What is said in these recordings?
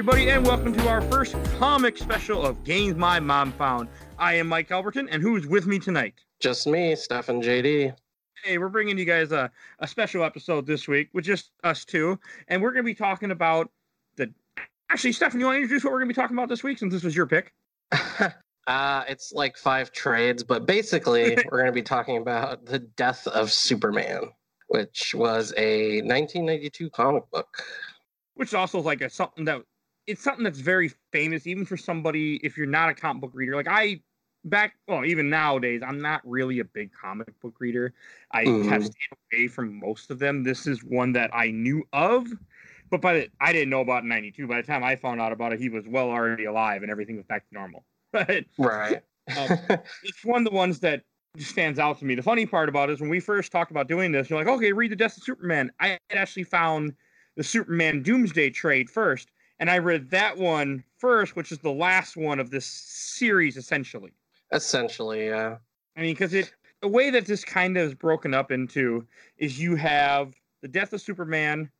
everybody, and welcome to our first comic special of Games My Mom Found. I am Mike Albertin, and who's with me tonight? Just me, Stefan JD. Hey, we're bringing you guys a, a special episode this week with just us two, and we're going to be talking about the. Actually, Stefan, you want to introduce what we're going to be talking about this week since this was your pick? uh, it's like five trades, but basically, we're going to be talking about the death of Superman, which was a 1992 comic book. Which also is like a something that it's something that's very famous, even for somebody if you're not a comic book reader. Like I back well even nowadays i'm not really a big comic book reader. I mm. have stayed away from most of them. This is one that i knew of but by the, i didn't know about 92 by the time i found out about it he was well already alive and everything was back to normal. But right. um, it's one of the ones that stands out to me. The funny part about it is when we first talked about doing this you're like okay read the death of superman. I had actually found the superman doomsday trade first and i read that one first which is the last one of this series essentially Essentially, yeah. I mean, because it the way that this kind of is broken up into is you have the death of Superman,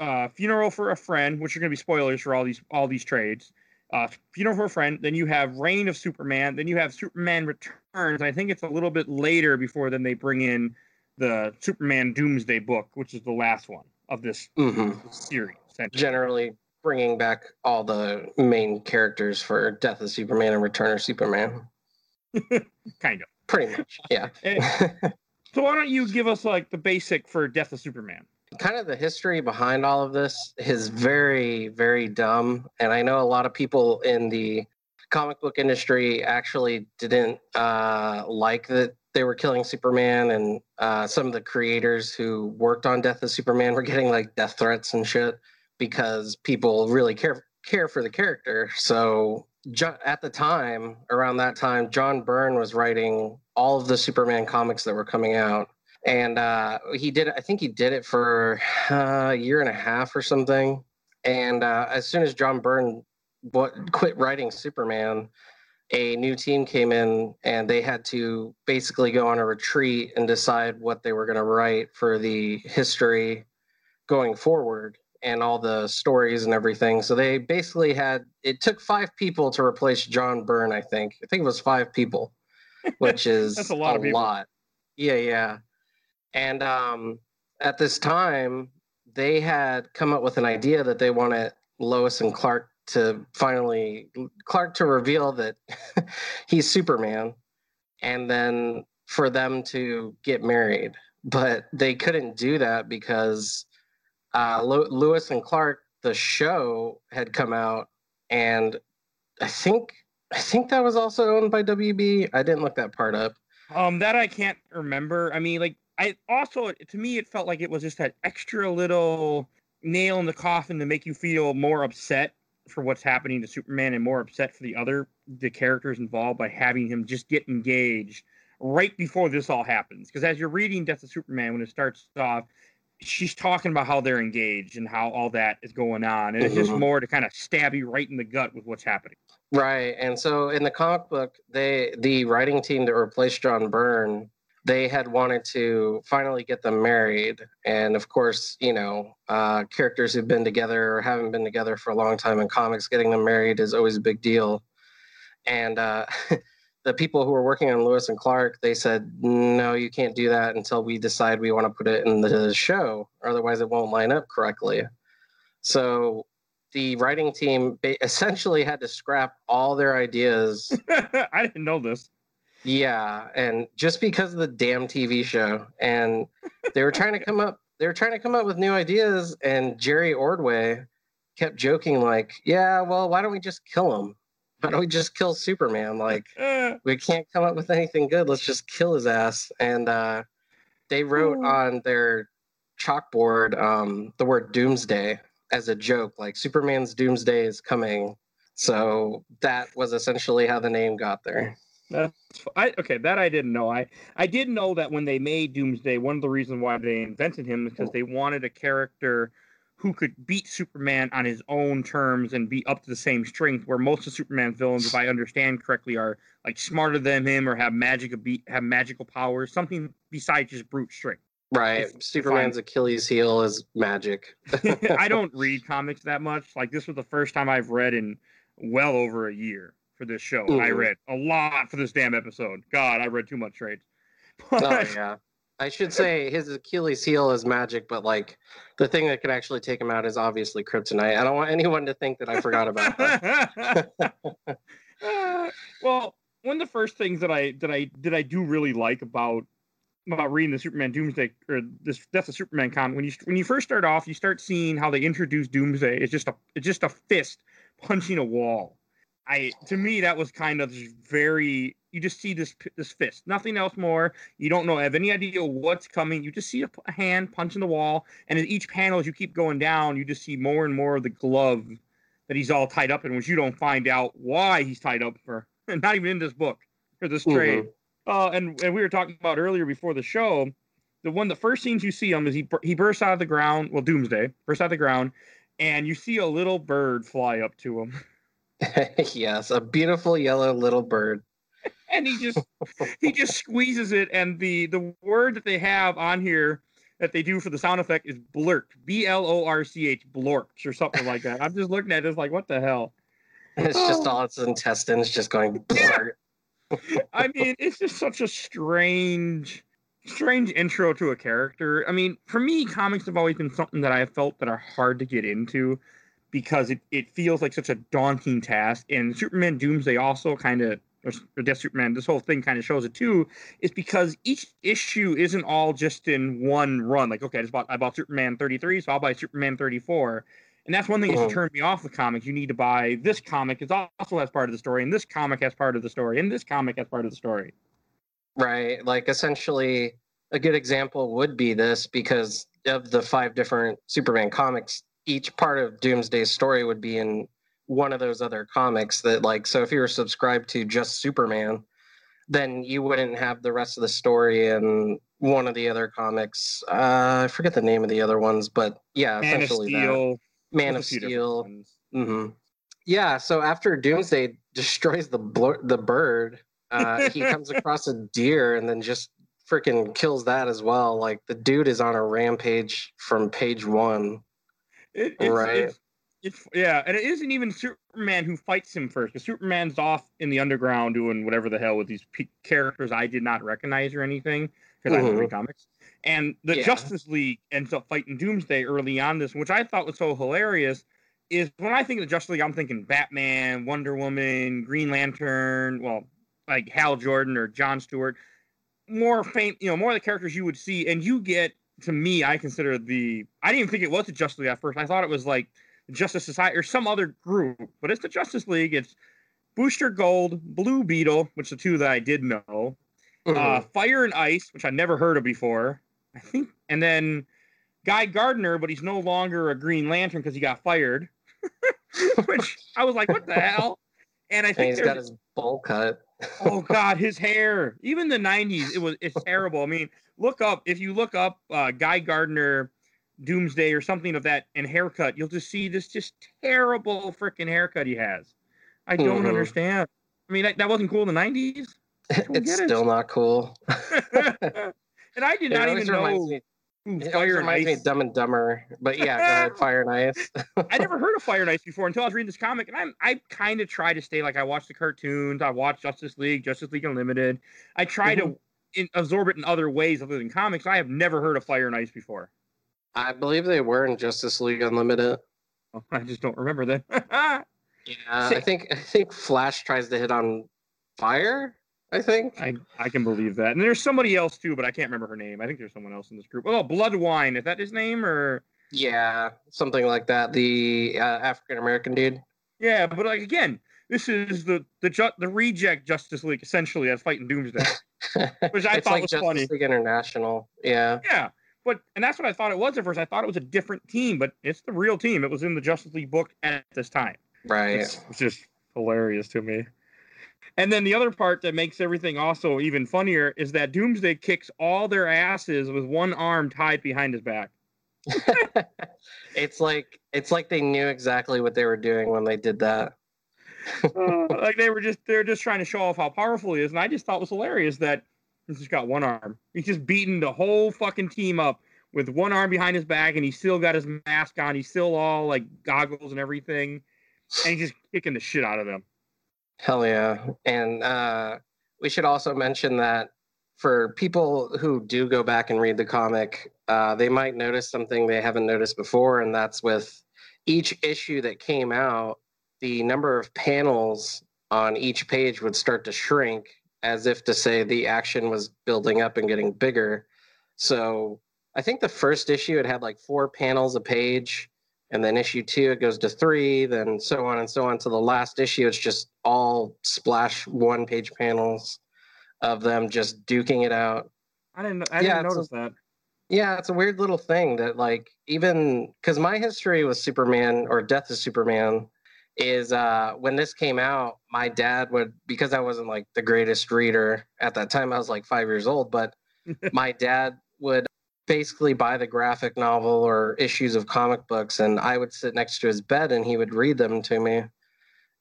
uh, funeral for a friend, which are going to be spoilers for all these all these trades. Uh, funeral for a friend. Then you have reign of Superman. Then you have Superman returns. I think it's a little bit later before then they bring in the Superman Doomsday book, which is the last one of this mm-hmm. series. Generally, bringing back all the main characters for Death of Superman and Return of Superman. kind of. Pretty much, yeah. so why don't you give us like the basic for Death of Superman? Kind of the history behind all of this is very, very dumb, and I know a lot of people in the comic book industry actually didn't uh, like that they were killing Superman, and uh, some of the creators who worked on Death of Superman were getting like death threats and shit because people really care care for the character. So at the time, around that time, John Byrne was writing all of the Superman comics that were coming out. And uh, he did, I think he did it for uh, a year and a half or something. And uh, as soon as John Byrne quit writing Superman, a new team came in and they had to basically go on a retreat and decide what they were going to write for the history going forward and all the stories and everything. So they basically had it took five people to replace John Byrne. I think I think it was five people, which is that's a lot. A lot. Yeah, yeah. And um, at this time, they had come up with an idea that they wanted Lois and Clark to finally Clark to reveal that he's Superman, and then for them to get married. But they couldn't do that because uh, Lois and Clark, the show had come out, and I think I think that was also owned by WB. I didn't look that part up. Um, that I can't remember. I mean, like I also to me it felt like it was just that extra little nail in the coffin to make you feel more upset for what's happening to Superman and more upset for the other the characters involved by having him just get engaged right before this all happens. Because as you're reading Death of Superman, when it starts off, she's talking about how they're engaged and how all that is going on and mm-hmm. it's just mm-hmm. more to kind of stab you right in the gut with what's happening right and so in the comic book they the writing team that replaced john byrne they had wanted to finally get them married and of course you know uh, characters who've been together or haven't been together for a long time in comics getting them married is always a big deal and uh, the people who were working on Lois and Clark, they said, no, you can't do that until we decide we want to put it in the show. Otherwise, it won't line up correctly. So the writing team essentially had to scrap all their ideas. I didn't know this. Yeah, and just because of the damn TV show, and they were trying to come up, they were trying to come up with new ideas, and Jerry Ordway kept joking like, "Yeah, well, why don't we just kill him?" why don't we just kill Superman? Like, we can't come up with anything good. Let's just kill his ass. And uh, they wrote on their chalkboard um, the word doomsday as a joke, like Superman's doomsday is coming. So that was essentially how the name got there. That's I, okay. That I didn't know. I I did know that when they made Doomsday, one of the reasons why they invented him is because they wanted a character who could beat Superman on his own terms and be up to the same strength. Where most of Superman's villains, if I understand correctly, are like smarter than him or have magic have magical powers, something besides just brute strength. Right. If- if Superman's Achilles heel is magic. I don't read comics that much. Like this was the first time I've read in well over a year for this show. And I Mhm. read a lot for this damn episode. God, I read too much trades. oh yeah. I should say his Achilles heel is magic, but like the thing that could actually take him out is obviously kryptonite. I don't want anyone to think that I forgot about that. Uh, well, one of the first things that I that I that I do really like about about reading the Superman Doomsday or this Death of Superman comic when you when you first start off, you start seeing how they introduce Doomsday. It's just a it's just a fist punching a wall. I to me that was kind of very you just see this this fist, nothing else more. You don't know have any idea what's coming. You just see a, hand punching the wall, and in each panel as you keep going down, you just see more and more of the glove that he's all tied up in, which you don't find out why he's tied up for. Not even in this book or this trade. Uh, and and we were talking about earlier before the show. The one, the first scenes you see him is he he bursts out of the ground. Well, Doomsday bursts out of the ground, and you see a little bird fly up to him, yes, a beautiful yellow little bird. And he just he just squeezes it. And the the word that they have on here that they do for the sound effect is blurk, B L O R C H, blorks or something like that. I'm just looking at it, it's like what the hell. It's just Oh. all its intestines just going. blur. I mean, it's just such a strange, strange intro to a character. I mean, for me, comics have always been something that I have felt that are hard to get into because it, it feels like such a daunting task. And Superman Doomsday also kind of, or, or Death Superman, this whole thing kind of shows it too, is because each issue isn't all just in one run. Like, okay, I just bought I bought Superman 33, so I'll buy Superman 34. And that's one thing that Mhm. turned me off the comics. You need to buy this comic is also has part of the story, and this comic has part of the story, and this comic has part of the story. Right. Like essentially, a good example would be this because of the five different Superman comics. Each part of Doomsday's story would be in one of those other comics. That like, so if you were subscribed to just Superman, then you wouldn't have the rest of the story in one of the other comics. Uh, I forget the name of the other ones, but yeah, Man of essentially that. Steel, Man of a few different Steel. Mm-hmm. Yeah. So after Doomsday destroys the the bird, uh, he comes across a deer and then just freaking kills that as well. Like the dude is on a rampage from page one. It, it's, Right. It's, it's yeah, and it isn't even Superman who fights him first. Because Superman's off in the underground doing whatever the hell with these pe- characters I did not recognize or anything because I don't read mm-hmm. comics. And the Yeah. Justice League ends up fighting Doomsday early on this, which I thought was so hilarious. Is when I think of the Justice League, I'm thinking Batman, Wonder Woman, Green Lantern, well, like Hal Jordan or John Stewart, more fame, you know, more of the characters you would see, and you get to me, I consider the I didn't even think it was the Justice League at first. I thought it was like Justice Society or some other group, but it's the Justice League. It's Booster Gold, Blue Beetle, which are two that I did know, uh, Mhm. Fire and Ice, which I never heard of before. I think, and then Guy Gardner, but he's no longer a Green Lantern because he got fired. which I was like, what the hell? And I and think he's there's got his bowl cut. oh god his hair even the 90s it was it's terrible i mean look up if you look up uh, guy gardner doomsday or something of that and haircut you'll just see this just terrible freaking haircut he has i don't Mhm. understand i mean that, that wasn't cool in the 90s don't it's get it. still not cool. and i did It not even know me- who It fire reminds me of Dumb and Dumber. But yeah, Fire and Ice. I never heard of Fire and Ice before until I was reading this comic, and I'm I kind of try to stay like I watch the cartoons, I watch Justice League, Justice League Unlimited. I try to in, absorb it in other ways other than comics. I have never heard of Fire and Ice before. I believe they were in Justice League Unlimited. Oh, I just don't remember that. Yeah, I think I think Flash tries to hit on fire. I think. I I can believe that. And there's somebody else too, but I can't remember her name. I think there's someone else in this group. Oh, Bloodwynd. Is that his name or? Yeah, something like that. The uh, African American dude. Yeah, but like again, this is the the ju- the reject Justice League essentially that's fighting Doomsday. Which I thought like was Justice funny. League International. Yeah. Yeah, but and that's what I thought it was at first. I thought it was a different team, but it's the real team. It was in the Justice League book at this time. Right. It's, it's just hilarious to me. And then the other part that makes everything also even funnier is that Doomsday kicks all their asses with one arm tied behind his back. it's like it's like they knew exactly what they were doing when they did that. Uh, like they were just they're just trying to show off how powerful he is, and I just thought it was hilarious that He's just got one arm. He's just beating the whole fucking team up with one arm behind his back, and he's still got his mask on. He's still all like goggles and everything, and he's just kicking the shit out of them. Hell yeah! And uh, we should also mention that for people who do go back and read the comic, uh, they might notice something they haven't noticed before, and that's with each issue that came out, the number of panels on each page would start to shrink as if to say the action was building up and getting bigger. So I think the first issue it had like four panels a page, and then issue two it goes to three, then so on and so on to the last issue. It's just all splash one page panels of them just duking it out. I didn't. I yeah, didn't notice a, that. Yeah, it's a weird little thing that like even because my history with Superman or Death of Superman is uh when this came out, my dad would because I wasn't like the greatest reader at that time. I was like five years old, but my dad would basically buy the graphic novel or issues of comic books and I would sit next to his bed and he would read them to me.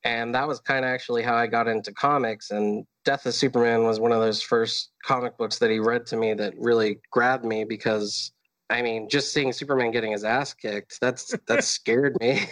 And that was kind of actually how I got into comics and Death of Superman was one of those first comic books that he read to me that really grabbed me because I mean, just seeing Superman getting his ass kicked, that's that scared me.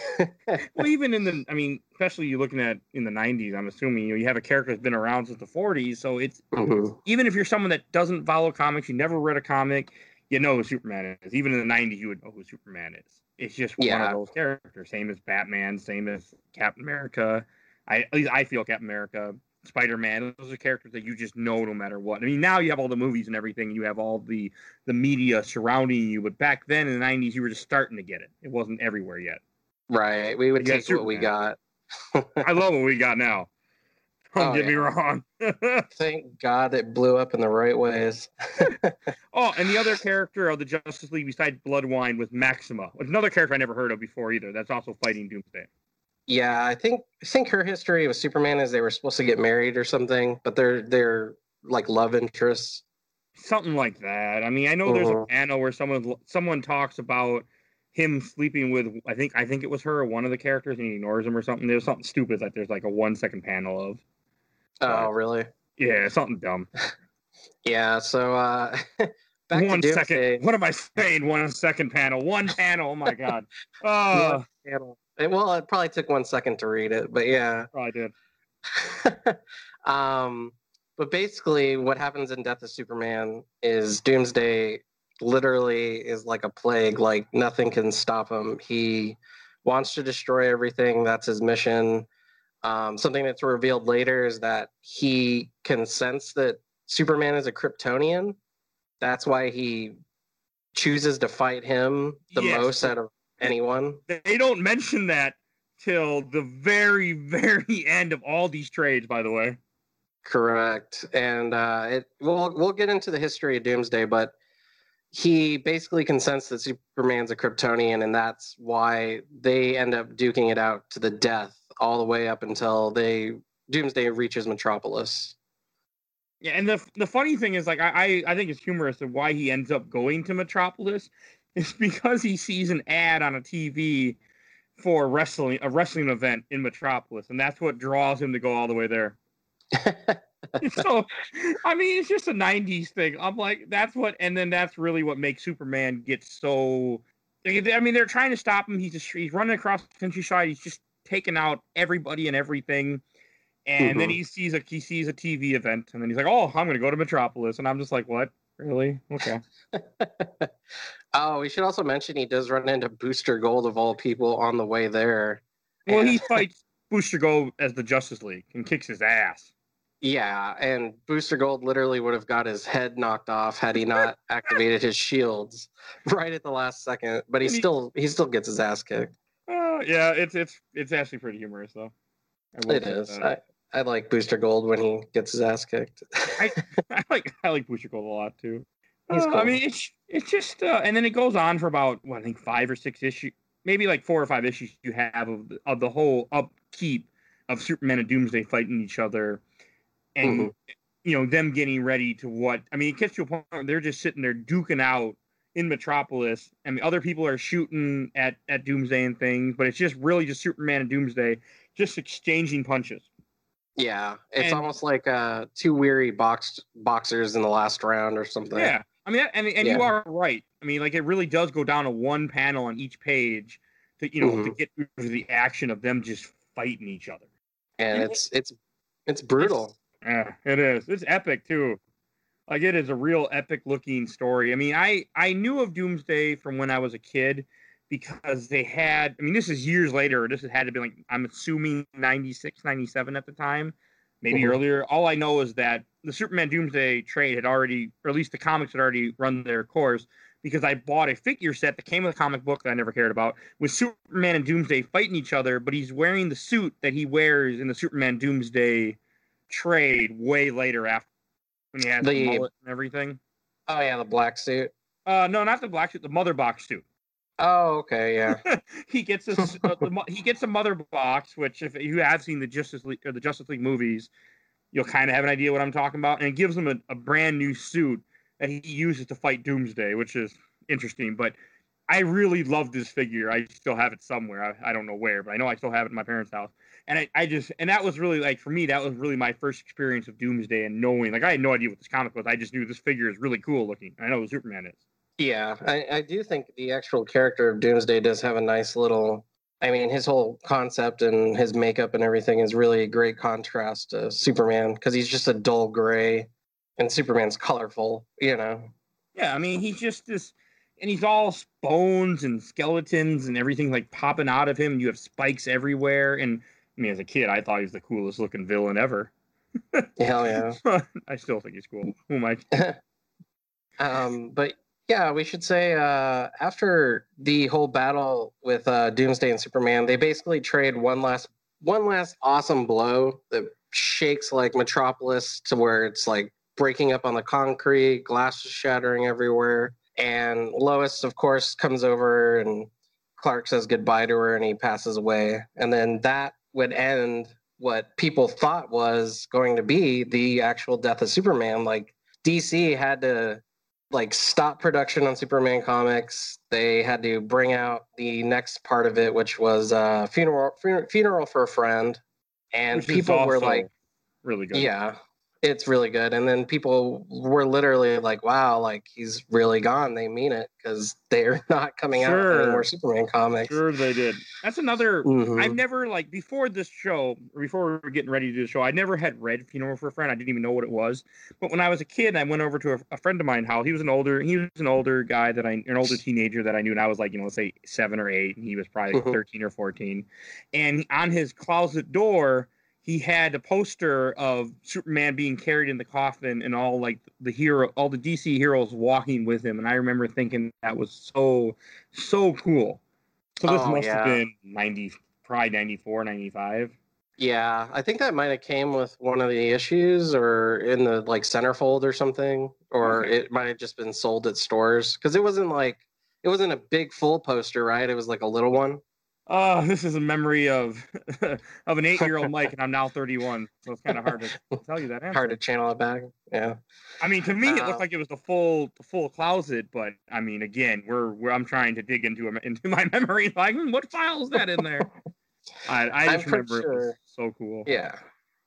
well, even in the, I mean, especially you looking at in the '90s, I'm assuming you, know, you have a character that's been around since the '40s, so it's mm-hmm. even if you're someone that doesn't follow comics, you never read a comic, you know who Superman is. Even in the '90s, you would know who Superman is. It's just yeah. one of those characters. Same as Batman, same as Captain America. I at least I feel Captain America, Spider Man. Those are characters that you just know no matter what. I mean, now you have all the movies and everything. You have all the the media surrounding you. But back then in the '90s, you were just starting to get it. It wasn't everywhere yet. Right. We would take what we got. I love what we got now. Don't oh, get yeah. me wrong. Thank God it blew up in the right ways. oh, and the other character of the Justice League besides Bloodwynd was Maxima, another character I never heard of before either. That's also fighting Doomsday. Yeah, I think I think her history with Superman is they were supposed to get married or something, but they're they're like love interests. Something like that. I mean, I know there's a uh-huh. panel where someone someone talks about him sleeping with I think I think it was her or one of the characters and he ignores him or something. There's something stupid that there's like a one second panel of. Oh, really? Yeah, something dumb. yeah, so uh back one second. What am I saying? One second panel. One panel. Oh my god. Oh. panel. It, well, it probably took one second to read it, but yeah. Probably did. um, but basically, what happens in Death of Superman is Doomsday literally is like a plague. Like nothing can stop him. He wants to destroy everything. That's his mission. Um, something that's revealed later is that he can sense that Superman is a Kryptonian. That's why he chooses to fight him the yes. most out of anyone. They don't mention that till the very, very end of all these trades, by the way. Correct. And uh, it we'll we'll get into the history of Doomsday, but he basically consents that Superman's a Kryptonian, and that's why they end up duking it out to the death all the way up until they Doomsday reaches Metropolis. Yeah, and the the funny thing is, like, I I think it's humorous of why he ends up going to Metropolis is because he sees an ad on a TV for wrestling a wrestling event in Metropolis, and that's what draws him to go all the way there. so, I mean, it's just a '90s thing. I'm like, that's what, and then that's really what makes Superman get so. I mean, they're trying to stop him. He's just he's running across the countryside. He's just taking out everybody and everything. And mm-hmm. then he sees a he sees a TV event, and then he's like, "Oh, I'm gonna go to Metropolis," and I'm just like, "What? Really? Okay." Oh, we should also mention he does run into Booster Gold of all people on the way there. Well, and... he fights Booster Gold as the Justice League and kicks his ass. Yeah, and Booster Gold literally would have got his head knocked off had he not activated his shields right at the last second. But he still he still gets his ass kicked. Uh, yeah, it's it's it's actually pretty humorous though. It is. I, I like Booster Gold when he gets his ass kicked. I, I like I like Booster Gold a lot too. Uh, cool. I mean, it's it's just, uh, and then it goes on for about what I think five or six issues, maybe like four or five issues you have of the, of the whole upkeep of Superman and Doomsday fighting each other, and mm-hmm. you know them getting ready to what I mean. It gets to a point where they're just sitting there duking out in Metropolis, I mean, other people are shooting at at Doomsday and things, but it's just really just Superman and Doomsday just exchanging punches. Yeah, it's And- almost like uh, two weary boxed boxers in the last round or something. Yeah, I mean, and and you are right. I mean, like it really does go down to one panel on each page to you know to Mhm. get through the action of them just fighting each other. and And it's it's it's brutal. Yeah, it is. It's epic too. Like it is a real epic looking story. I mean, I I knew of Doomsday from when I was a kid because they had. I mean, this is years later. This had to be like I'm assuming 96, 97 at the time, maybe Mhm. earlier. All I know is that the Superman Doomsday trade had already, or at least the comics had already run their course. Because I bought a figure set that came with a comic book that I never cared about, with Superman and Doomsday fighting each other, but he's wearing the suit that he wears in the Superman Doomsday trade way later after when he has the, The- mullet and everything. Oh yeah, the black suit. Uh, no, not the black suit, the mother box suit. Oh okay, yeah. he gets a, uh, the mo- he gets a mother box, which if you have seen the Justice League or the Justice League movies, you'll kind of have an idea what I'm talking about, and it gives him a, a brand new suit that he uses to fight Doomsday, which is interesting. But I really love this figure. I still have it somewhere. I, I don't know where, but I know I still have it in my parents' house. And I, I just and that was really like for me that was really my first experience of Doomsday and knowing like I had no idea what this comic was. I just knew this figure is really cool looking. I know who Superman is. Yeah, I, I do think the actual character of Doomsday does have a nice little. I mean, his whole concept and his makeup and everything is really a great contrast to Superman because he's just a dull gray, and Superman's colorful. You know. Yeah, I mean, he's just this, and he's all bones and skeletons and everything like popping out of him. You have spikes everywhere, and I mean, as a kid, I thought he was the coolest looking villain ever. Hell yeah. I still think he's cool. Who am I? Um, but yeah, we should say uh, after the whole battle with uh, Doomsday and Superman, they basically trade one last one last awesome blow that shakes like Metropolis to where it's like breaking up on the concrete, glass is shattering everywhere, and Lois, of course, comes over and Clark says goodbye to her and he passes away, and then that would end what people thought was going to be the actual death of Superman. Like DC had to like stop production on Superman comics. They had to bring out the next part of it, which was uh, funeral funeral, for a friend, and Which people were like, really good. "Yeah, it's really good." And then people were literally like, "Wow, like he's really gone." They mean it because they're not coming out with any more Superman comics. sure they did. That's another. Mhm. I've never like before this show, before we were getting ready to do the show. I never had read Funeral for a Friend. I didn't even know what it was. But when I was a kid, I went over to a, a friend of mine. How he was an older, he was an older guy that I, an older teenager that I knew, and I was like, you know, let's say seven or eight, and he was probably like Mhm. thirteen or fourteen. And on his closet door, he had a poster of Superman being carried in the coffin, and all like the hero, all the DC heroes walking with him. And I remember thinking that was so, so cool. So this Oh, must have been 90, probably 94, 95. Yeah, I think that might have came with one of the issues or in the like centerfold or something, or Okay. it might have just been sold at stores because it wasn't like it wasn't a big full poster, right? It was like a little one. Oh, this is a memory of of an eight year old Mike, and I'm now 31, so it's kind of hard to tell you that answer. Hard to channel it back. Yeah. I mean, to me, it looked like it was the full the full closet, but I mean, again, we're, we're I'm trying to dig into into my memory, like hmm, what file is that in there? I, I just remember it was so cool. Yeah.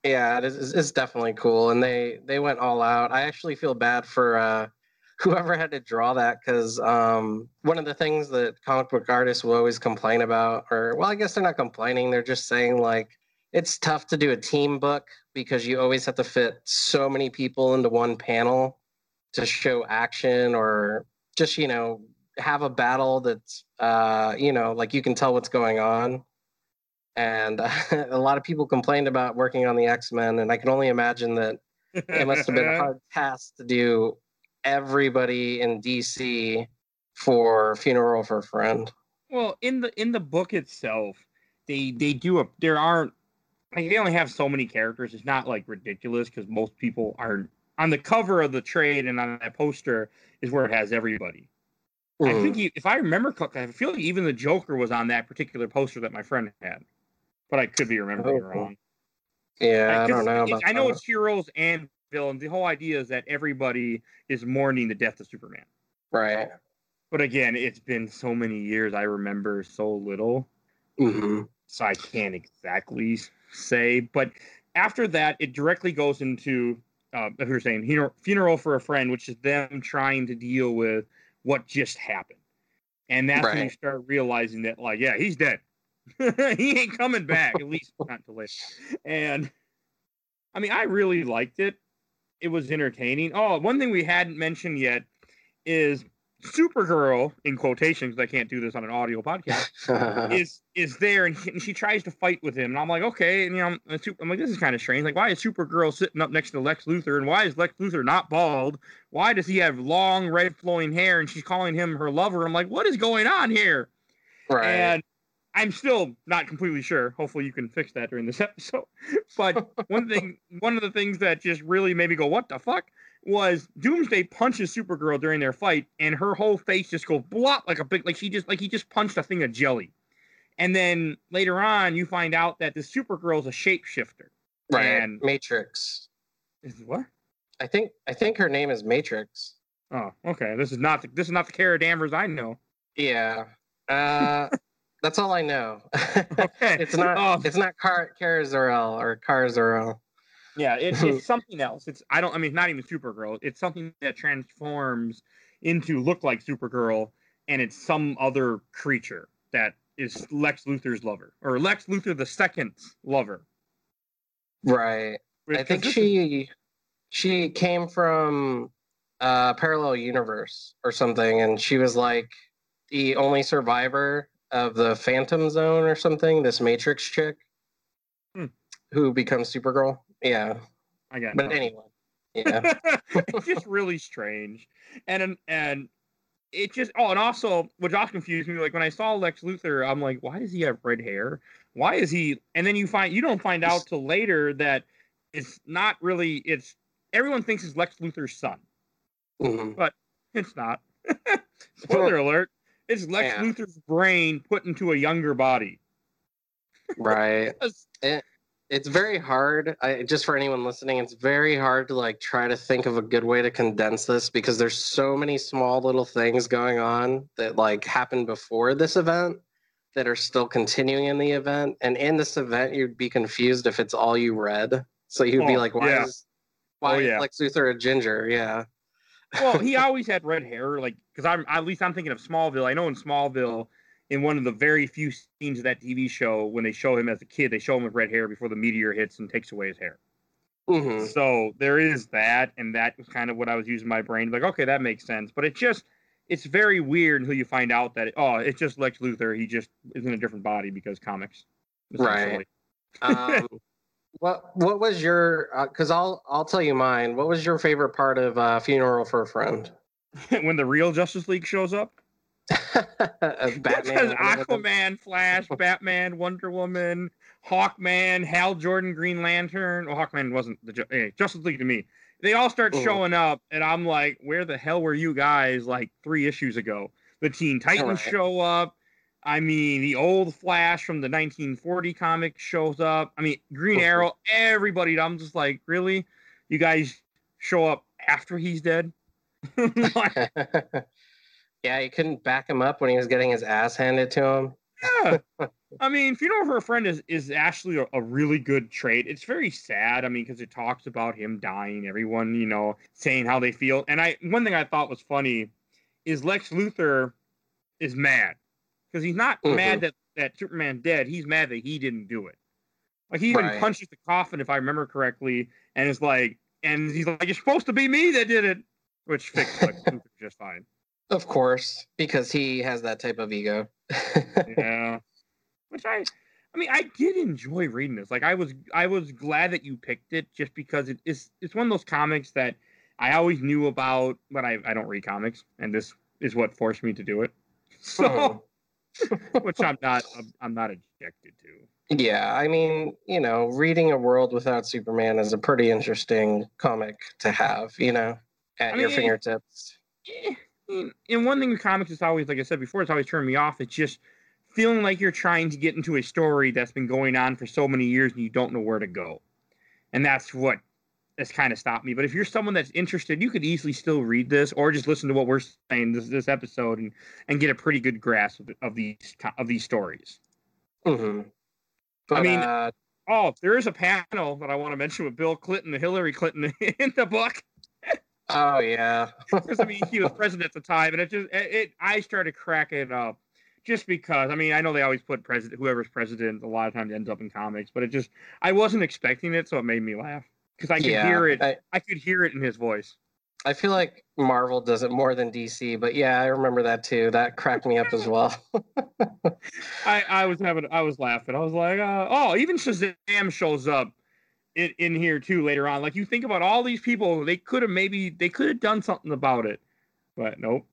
Yeah, it is, it's definitely cool, and they they went all out. I actually feel bad for uh, whoever had to draw that because um, one of the things that comic book artists will always complain about, or well, I guess they're not complaining; they're just saying like it's tough to do a team book because you always have to fit so many people into one panel to show action or just you know have a battle that's uh, you know like you can tell what's going on. And a lot of people complained about working on the x-men and i can only imagine that it must have been a hard task to do everybody in dc for funeral for a friend Well, in the in the book itself, they they do a there aren't like they only have so many characters. It's not like ridiculous because most people are on the cover of the trade and on that poster is where it has everybody. I Mhm. think he, if I remember I feel like even the Joker was on that particular poster that my friend had, but I could be remembering Oh, wrong. yeah i 'Cause don't know it- I know that. it's heroes and villains. The whole idea is that everybody is mourning the death of Superman. right But again, it's been so many years. I remember so little. hmm so I can't exactly say. But after that, it directly goes into uh, if you're saying funeral, funeral for a friend, which is them trying to deal with what just happened, and that's right. when you start realizing that, like, yeah, he's dead. he ain't coming back, at least not to live. And I mean, I really liked it. It was entertaining. Oh, one thing we hadn't mentioned yet is Supergirl in quotations. I can't do this on an audio podcast. is is there and, and, she tries to fight with him, and I'm like, okay, and you know, I'm, I'm like, this is kind of strange. Like, why is Supergirl sitting up next to Lex Luthor, and why is Lex Luthor not bald? Why does he have long red flowing hair, and she's calling him her lover? I'm like, what is going on here? Right. And I'm still not completely sure. Hopefully, you can fix that during this episode. But one thing, one of the things that just really made me go, "What the fuck?" was Doomsday punches Supergirl during their fight, and her whole face just goes blop like a big, like she just like he just punched a thing of jelly. And then later on, you find out that the Supergirl is a shapeshifter. Right. And Matrix. Is what? I think I think her name is Matrix. Oh, okay. This is not the, this is not the Kara Danvers I know. Yeah. Uh, that's all I know. okay. it's not. Oh. It's not Car- Kara Zor-El or Kara Zor-El. Yeah, it, it's something else. It's I don't. I mean, not even Supergirl. It's something that transforms into look like Supergirl, and it's some other creature that is Lex Luthor's lover or Lex Luthor the second's lover. Right. I think she she came from a parallel universe or something, and she was like the only survivor of the Phantom Zone or something. This Matrix chick hmm. who becomes Supergirl. Yeah. I got. But anyway, yeah. it's just really strange, and and it just oh, and also which also confused me. Like when I saw Lex Luthor, I'm like, why does he have red hair? Why is he? And then you find you don't find out till later that it's not really. It's everyone thinks it's Lex Luthor's son, mm-hmm. but it's not. Spoiler alert! It's Lex yeah. Luthor's brain put into a younger body. Right. it, it's very hard I, just for anyone listening it's very hard to like try to think of a good way to condense this because there's so many small little things going on that like happened before this event that are still continuing in the event and in this event you'd be confused if it's all you read so you'd oh, be like why yeah. is why oh, yeah. is lex luthor a ginger yeah well he always had red hair like because i'm at least i'm thinking of smallville i know in smallville in one of the very few scenes of that TV show when they show him as a kid, they show him with red hair before the meteor hits and takes away his hair. Mm-hmm. So there is that, and that was kind of what I was using my brain. Like, okay, that makes sense. But it just, it's very weird until you find out that, oh, it's just Lex Luthor. He just is in a different body because comics. Right. um, what What was your? Because uh, I'll I'll tell you mine. What was your favorite part of uh, Funeral for a Friend? when the real Justice League shows up. Batman, Aquaman, Flash, Batman, Wonder Woman, Hawkman, Hal Jordan, Green Lantern. Well, Hawkman wasn't the hey, Justice League to me. They all start Ooh. showing up, and I'm like, where the hell were you guys like three issues ago? The Teen Titans right. show up. I mean, the old Flash from the 1940 comic shows up. I mean, Green Arrow, everybody. I'm just like, really? You guys show up after he's dead? Yeah, he couldn't back him up when he was getting his ass handed to him. Yeah. I mean, Funeral for a Friend is, is actually a, a really good trade. It's very sad. I mean, because it talks about him dying, everyone, you know, saying how they feel. And I one thing I thought was funny is Lex Luthor is mad. Because he's not mm-hmm. mad that, that Superman dead. He's mad that he didn't do it. Like he even right. punches the coffin, if I remember correctly, and is like, and he's like, "You're supposed to be me that did it," which fixed Luthor just fine. Of course, because he has that type of ego. yeah. Which I I mean, I did enjoy reading this. Like I was I was glad that you picked it just because it is it's one of those comics that I always knew about, but I, I don't read comics, and this is what forced me to do it. So which I'm not I'm not objected to. Yeah, I mean, you know, reading a world without Superman is a pretty interesting comic to have, you know, at I your mean, fingertips. Eh, and one thing with comics is always, like I said before, it's always turned me off. It's just feeling like you're trying to get into a story that's been going on for so many years and you don't know where to go. And that's what has kind of stopped me. But if you're someone that's interested, you could easily still read this or just listen to what we're saying this this episode and and get a pretty good grasp of, of these of these stories. Mm-hmm. But, I mean, uh, Oh, there is a panel that I want to mention with Bill Clinton and Hillary Clinton in the book. Oh yeah. Because I mean, he was president at the time, and it just it, it I started cracking up just because. I mean, I know they always put president, whoever's president, a lot of times ends up in comics, but it just I wasn't expecting it, so it made me laugh because I could Yeah, hear it. I- I could hear it in his voice. I feel like Marvel does it more than DC, but yeah, I remember that too. That cracked me up as well. I, I was having I was laughing. I was like, uh, oh, even Shazam shows up in, in here too later on. Like you think about all these people, they could have maybe they could have done something about it, but nope.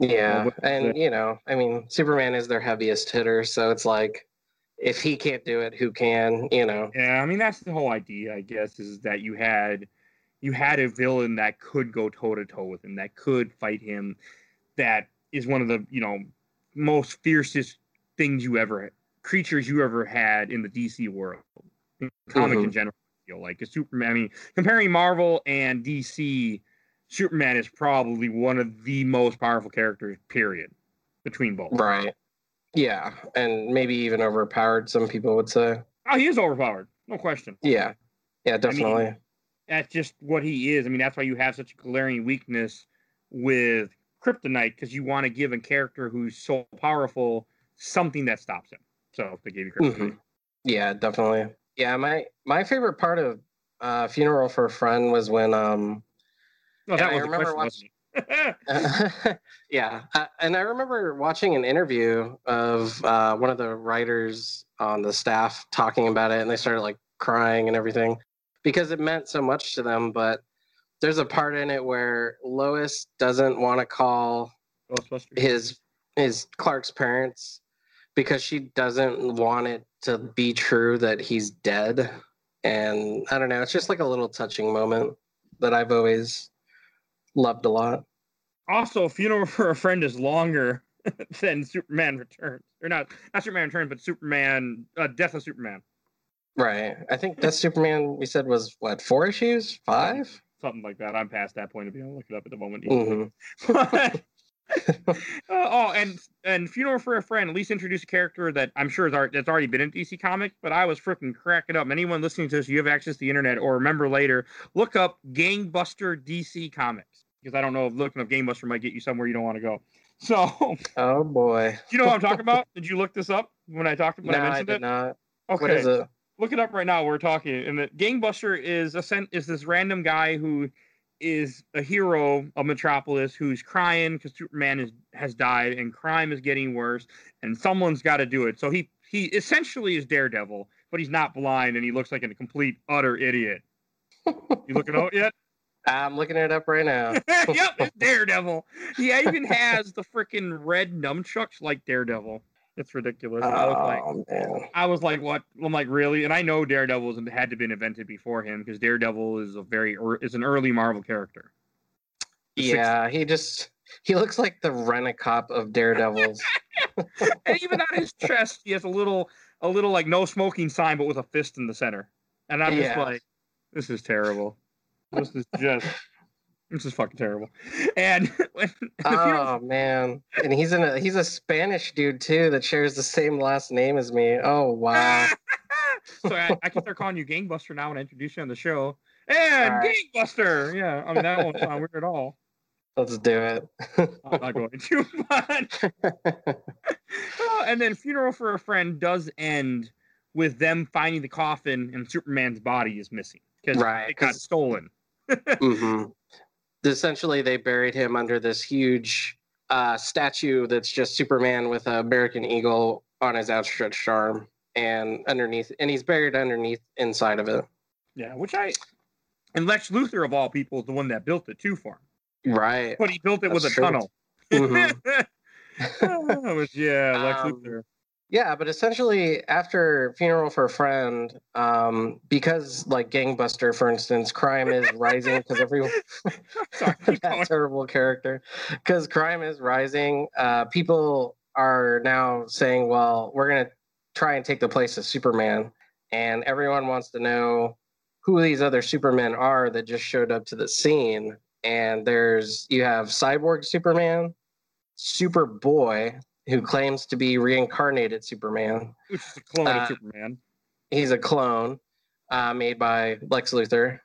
yeah, and you know, I mean, Superman is their heaviest hitter, so it's like if he can't do it, who can? You know. Yeah, I mean that's the whole idea, I guess, is that you had you had a villain that could go toe to toe with him, that could fight him, that is one of the you know most fiercest things you ever creatures you ever had in the DC world, in comic in Mhm. general. I feel like a Superman. I mean, comparing Marvel and DC, Superman is probably one of the most powerful characters. Period. Between both. Right. Yeah, and maybe even overpowered. Some people would say. Oh, he is overpowered, no question. Yeah. Yeah, definitely. that's just what he is. I mean, that's why you have such a glaring weakness with Kryptonite because you want to give a character who's so powerful something that stops him. So they gave you Kryptonite. Mhm. Yeah, definitely. Yeah, my my favorite part of uh, Funeral for a Friend was when um No, that was the remember question, it? yeah, uh, and I remember watching an interview of uh, one of the writers on the staff talking about it, and they started like crying and everything because it meant so much to them. But there's a part in it where Lois doesn't want to call his his Clark's parents because she doesn't want it to be true that he's dead. And I don't know, it's just like a little touching moment that I've always loved a lot. Also, Funeral for a Friend is longer than Superman Returns, or not not Superman Returns, but Superman uh, Death of Superman, Right. I think that Superman we said was what, four issues? Five? something like that. I'm past that point of view. I'll look it up at the moment. Mhm. But- Uh, oh, and and Funeral for a Friend at least introduced a character that I'm sure is already, that's already been in DC Comics, but I was freaking cracking up. Anyone listening to this, you have access to the internet or remember later, look up Gangbuster DC Comics because I don't know if looking up Gangbuster might get you somewhere you don't want to go. So, Oh boy. you know what I'm talking about? Did you look this up when I talked when no, I I mentioned did it? not. Okay, it? look it up right now. We're talking, and the Gangbuster is a is this random guy who is a hero of Metropolis who's crying because Superman is has died and crime is getting worse, and someone's got to do it. So he he essentially is Daredevil, but he's not blind and he looks like a complete utter idiot. You looking out yet? I'm looking it up right now. yep, it's Daredevil. He even has the freaking red nunchucks like Daredevil. It's ridiculous. I was like, Oh man. I was like, what? I'm like, really? And I know Daredevil had to been invented before him because Daredevil is a very is an early Marvel character. The six- Yeah, he just he looks like the rent-a-cop of Daredevils. and even on his chest, he has a little a little like no smoking sign, but with a fist in the center. And I'm just Yeah. like, this is terrible. This is just this is fucking terrible. And when the funeral- oh man. And he's in a he's a Spanish dude too that shares the same last name as me. Oh wow. so I, I can start calling you Gangbuster now and introduce you on the show. And right. Gangbuster, yeah. I mean that won't sound weird at all. Let's do it. I'm not going to, but Oh, and then funeral for a friend does end with them finding the coffin and Superman's body is missing because Right, it got stolen. Hmm Essentially, they buried him under this huge uh, statue that's just Superman with an American eagle on his outstretched arm, and underneath, and he's buried underneath inside of it. Yeah, which I and Lex Luthor of all people is the one that built it too for him, Right. but he built it with a true. tunnel. Mhm. Which, yeah, Lex Um, Luthor. Yeah, but essentially, after Funeral for a Friend, um, because like Gangbuster, for instance, crime is rising because everyone. Sorry, keep going. terrible character because crime is rising uh, people are now saying well we're going to try and take the place of superman and everyone wants to know who these other supermen are that just showed up to the scene and there's you have cyborg superman superboy who claims to be reincarnated superman Which is a clone uh, of Superman. he's a clone uh, made by Lex Luthor,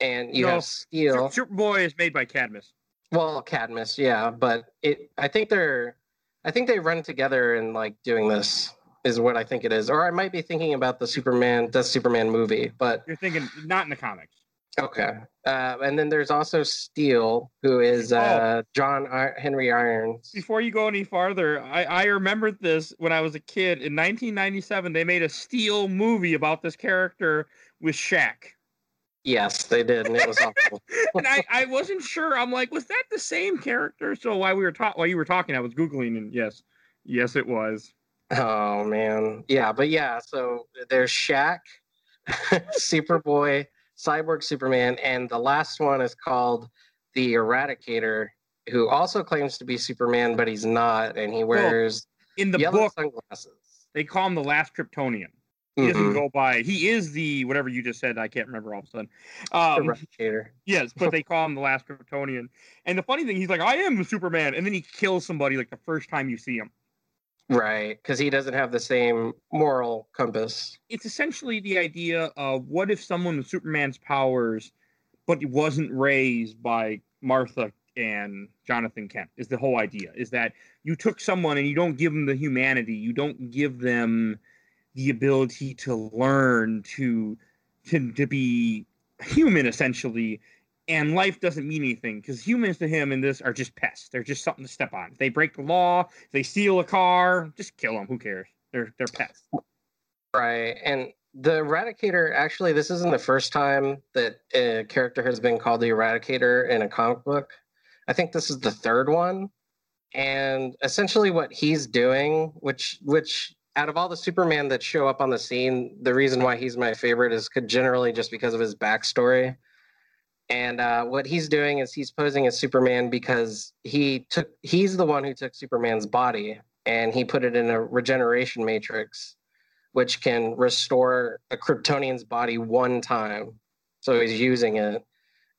and you No, have Steel. Superboy is made by Cadmus. Well, Cadmus, yeah, but it. I think they're. I think they run together in like doing this is what I think it is, or I might be thinking about the Superman, the Superman movie, but You're thinking not in the comics. Okay. Uh, and then there's also Steel, who is uh, John I- Henry Irons. Before you go any farther, I, I remembered this when I was a kid. In 1997, they made a Steel movie about this character with Shaq. Yes, they did, and it was awful. and I, I wasn't sure. I'm like, was that the same character? So while we were talking, while you were talking, I was googling, and yes, yes, it was. Oh man, yeah, but yeah. So there's Shaq, Superboy, Cyborg Superman, and the last one is called the Eradicator, who also claims to be Superman, but he's not, and he wears In the book, sunglasses. they call him the last Kryptonian. He doesn't Mhm, go by. He is the whatever you just said. I can't remember all of a sudden. Um, Eradicator. yes, but they call him the last Kryptonian. And the funny thing, he's like, I am the Superman, and then he kills somebody like the first time you see him. Right, because he doesn't have the same moral compass. it's essentially the idea of what if someone with Superman's powers, but he wasn't raised by Martha and Jonathan Kent. Is the whole idea is that you took someone and you don't give them the humanity, you don't give them the ability to learn to to to be human essentially. And life doesn't mean anything because humans to him in this are just pests. They're just something to step on. If they break the law, they steal a car, just kill them. Who cares? They're they're pests. Right, and the Eradicator. Actually, this isn't the first time that a character has been called the Eradicator in a comic book. I think this is the third one, and essentially what he's doing, which which out of all the Superman that show up on the scene, the reason why he's my favorite is could generally just because of his backstory. And uh, what he's doing is he's posing as Superman because he took he's the one who took Superman's body and he put it in a regeneration matrix, which can restore a Kryptonian's body one time. So he's using it.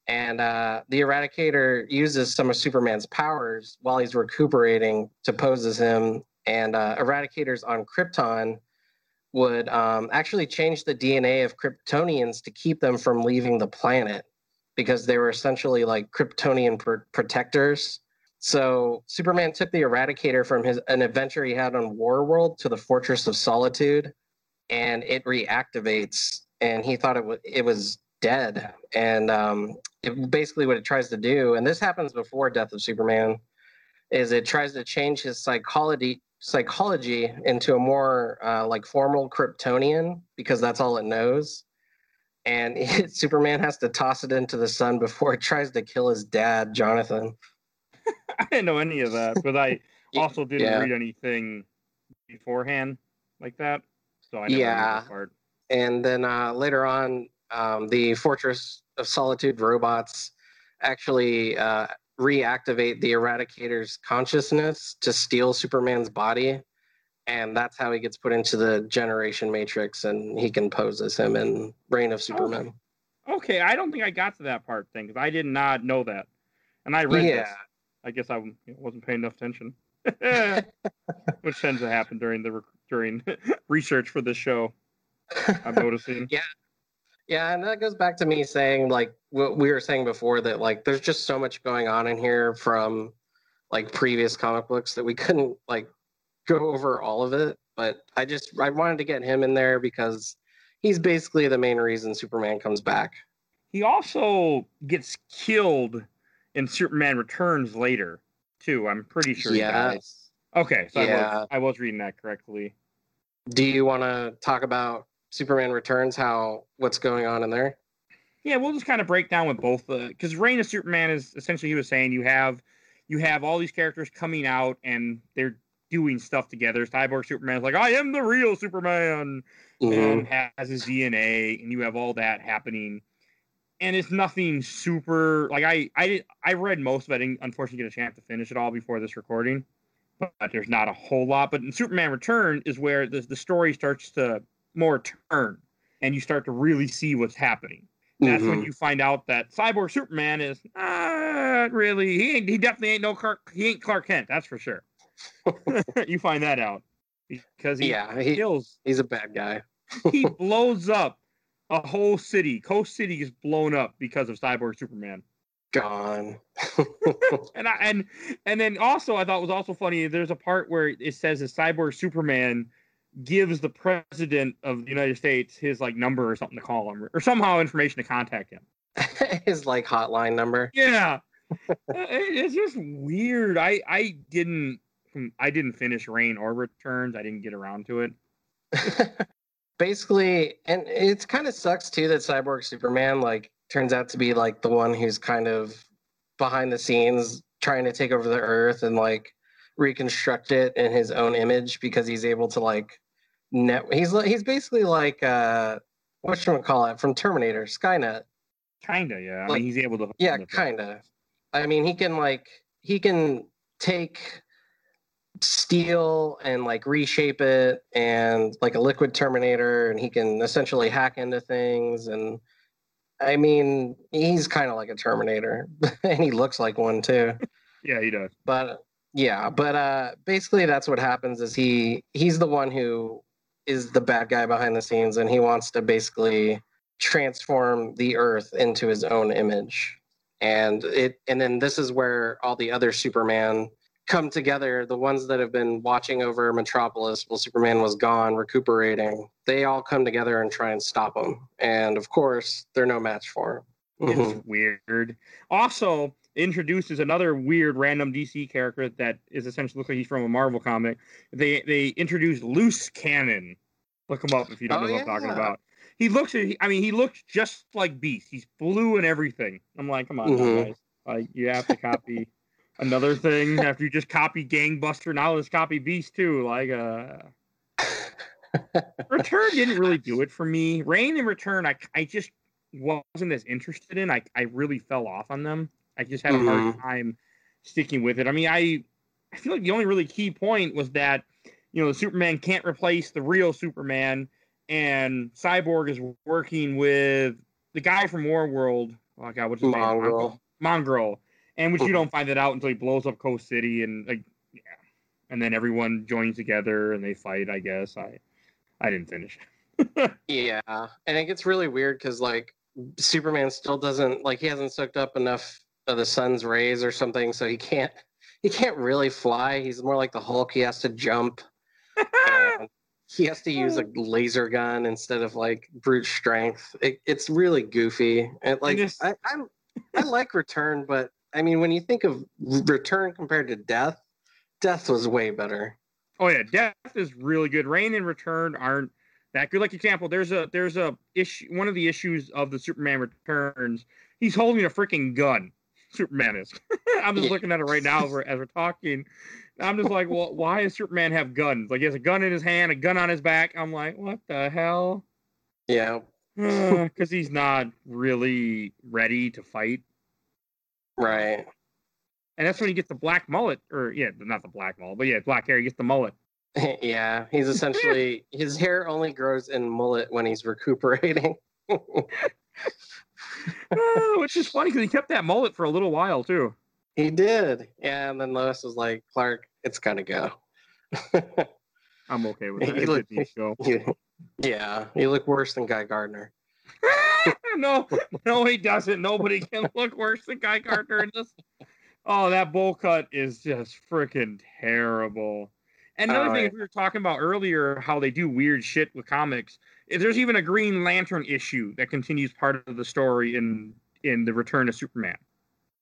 And uh, the Eradicator uses some of Superman's powers while he's recuperating to pose as him. And uh, Eradicators on Krypton would um, actually change the DNA of Kryptonians to keep them from leaving the planet because they were essentially like Kryptonian pr- protectors. So Superman took the Eradicator from his an adventure he had on Warworld to the Fortress of Solitude, and it reactivates. And he thought it was it was dead. And um, it, basically, what it tries to do, and this happens before Death of Superman, is it tries to change his psychology psychology into a more uh, like formal Kryptonian because that's all it knows and it, Superman has to toss it into the sun before it tries to kill his dad, Jonathan. I didn't know any of that, but I also didn't Yeah. read anything beforehand like that. So I Yeah. read that part. And then uh, later on, um, the Fortress of Solitude robots actually uh, reactivate the Eradicator's consciousness to steal Superman's body. And that's how he gets put into the Generation Matrix and he can pose as him in Reign of Superman. Okay, I don't think I got to that part thing because I did not know that, and I read Yeah. this. I guess i wasn't paying enough attention, which tends to happen during the during research for this show. I'm noticing. Yeah yeah, and that goes back to me saying like what we were saying before that like there's just so much going on in here from like previous comic books that we couldn't like go over all of it. But I just I wanted to get him in there because he's basically the main reason Superman comes back. He also gets killed in Superman Returns later too. I'm pretty sure. he dies. Okay, so I, Yeah. was, I was reading that correctly. Do you want to talk about Superman Returns? How what's going on in there? Yeah, we'll just kind of break down with both because Reign of Superman is essentially he was saying you have you have all these characters coming out and they're doing stuff together. Cyborg Superman's like, I am the real Superman Mhm. and has his DNA, and you have all that happening. And it's nothing super like I I did I read most of it. I didn't unfortunately get a chance to finish it all before this recording, but there's not a whole lot. But in Superman Return is where the the story starts to more turn, and you start to really see what's happening. That's when Mhm. you find out that Cyborg Superman is not really he ain't he definitely ain't no Clark he ain't Clark Kent, that's for sure. you find that out because he yeah, he, kills he's a bad guy. he blows up a whole city. Coast City is blown up because of Cyborg Superman. Gone. and I and and then also I thought was also funny. There's a part where it says that Cyborg Superman gives the president of the United States his like number or something to call him or somehow information to contact him. his like hotline number. Yeah, uh, it's just weird. I I didn't I didn't finish Reign or Returns. I didn't get around to it. Basically, and it's kind of sucks too that Cyborg Superman like turns out to be like the one who's kind of behind the scenes trying to take over the Earth and like reconstruct it in his own image because he's able to like net. He's he's basically like uh, what should we call it from Terminator, Skynet. Kinda, yeah. Like, I mean, he's able to. Yeah, kinda. I mean, he can like he can take steel and like reshape it and like a liquid terminator and he can essentially hack into things and i mean he's kind of like a terminator and he looks like one too. Yeah he does. But yeah but uh basically that's what happens is he he's the one who is the bad guy behind the scenes and he wants to basically transform the earth into his own image. And it and then this is where all the other superman come together the ones that have been watching over metropolis while superman was gone recuperating they all come together and try and stop him and of course they're no match for him it's Mhm. weird. Also, introduces another weird random DC character that is essentially looks like he's from a Marvel comic. They they introduced Loose Cannon. Look him up if you don't Oh, know what I'm talking about. He looks. I mean, he looks just like Beast. He's blue and everything. I'm like, come on, Mhm. guys. Like you have to copy another thing after you just copy Gangbuster. Now let's copy Beast too. Like, uh, Return didn't really do it for me. Reign and Return, I I just wasn't as interested in. I I really fell off on them. I just had a hard Mhm. time sticking with it. I mean, I I feel like the only really key point was that you know the Superman can't replace the real Superman, and Cyborg is working with the guy from Warworld. Oh God, what's his name? Mongul. Mongul, and which you don't find that out until he blows up Coast City, and like, yeah, and then everyone joins together and they fight. I guess I, I didn't finish. Yeah, and it gets really weird because like Superman still doesn't like he hasn't soaked up enough of the sun's rays or something, so he can't he can't really fly. He's more like the Hulk. He has to jump. Um, he has to use a laser gun instead of like brute strength. It, it's really goofy. And like I, I'm I like Return, but I mean when you think of Return compared to Death, Death was way better. Oh yeah, Death is really good. Reign and Return aren't that good. Like example, there's a there's a issue. One of the issues of the Superman Returns, he's holding a freaking gun. Superman is. I'm just Yeah. looking at it right now as we're, as we're talking. I'm just like, well, why does Superman have guns? Like he has a gun in his hand, a gun on his back. I'm like, what the hell? Yeah, Because he's not really ready to fight. Right. And that's when he gets the black mullet, or yeah, not the black mullet, but yeah, black hair. He gets the mullet. yeah, he's essentially his hair only grows in mullet when he's recuperating. Ah, which is funny because he kept that mullet for a little while too. he did. Yeah, and then Lois was like, Clark, it's gotta go. I'm okay with that. He It's a looked- TV show. You- yeah, you look worse than Guy Gardner. No, no, he doesn't. Nobody can look worse than Guy Gardner in this. Oh, that bowl cut is just freaking terrible. And another Oh, thing yeah. we were talking about earlier, how they do weird shit with comics. Is there's even a Green Lantern issue that continues part of the story in in the Return of Superman.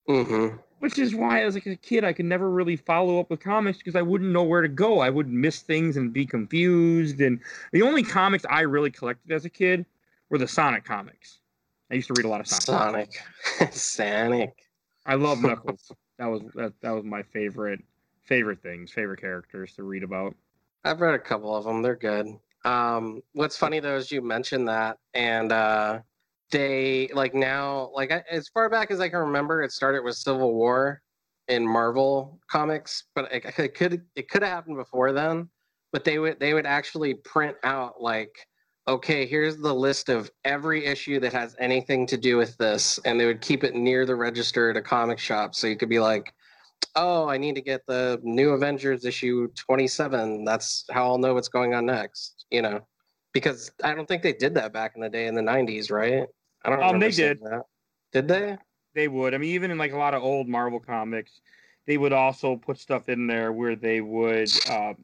Mm-hmm. Which is why, as like a kid, I could never really follow up with comics because I wouldn't know where to go. I would miss things and be confused. And the only comics I really collected as a kid were the Sonic comics. I used to read a lot of Sonic. Sonic. Sonic. I love Knuckles. that was that, that was my favorite favorite things, favorite characters to read about. I've read a couple of them. They're good. Um, what's funny though is you mentioned that, and uh, they like now, like I, as far back as I can remember, it started with Civil War in Marvel comics, but it, it could it could have happened before then. But they would they would actually print out like, okay, here's the list of every issue that has anything to do with this, and they would keep it near the register at a comic shop, so you could be like, oh, I need to get the new Avengers issue 27. That's how I'll know what's going on next, you know. because I don't think they did that back in the day in the '90s, right? I don't. Know. Um, they did. That. Did they? They would. I mean, even in like a lot of old Marvel comics, they would also put stuff in there where they would um,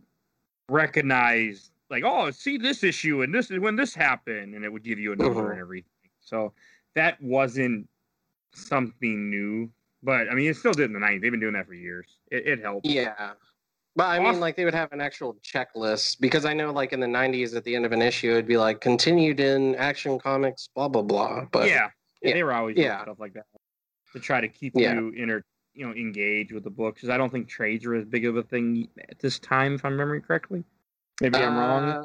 recognize, like, oh, see this issue and this is when this happened, and it would give you a number Mhm. and everything. So that wasn't something new, but I mean, it still did in the '90s. They've been doing that for years. It, it helped. Yeah. But I mean, like they would have an actual checklist because I know, like in the '90s, at the end of an issue, it'd be like continued in Action Comics, blah blah blah. But yeah, yeah, they were always doing yeah. stuff like that to try to keep Yeah. you inter, you know, engaged with the book. Because I don't think trades are as big of a thing at this time, if I'm remembering correctly. Maybe I'm wrong. Uh,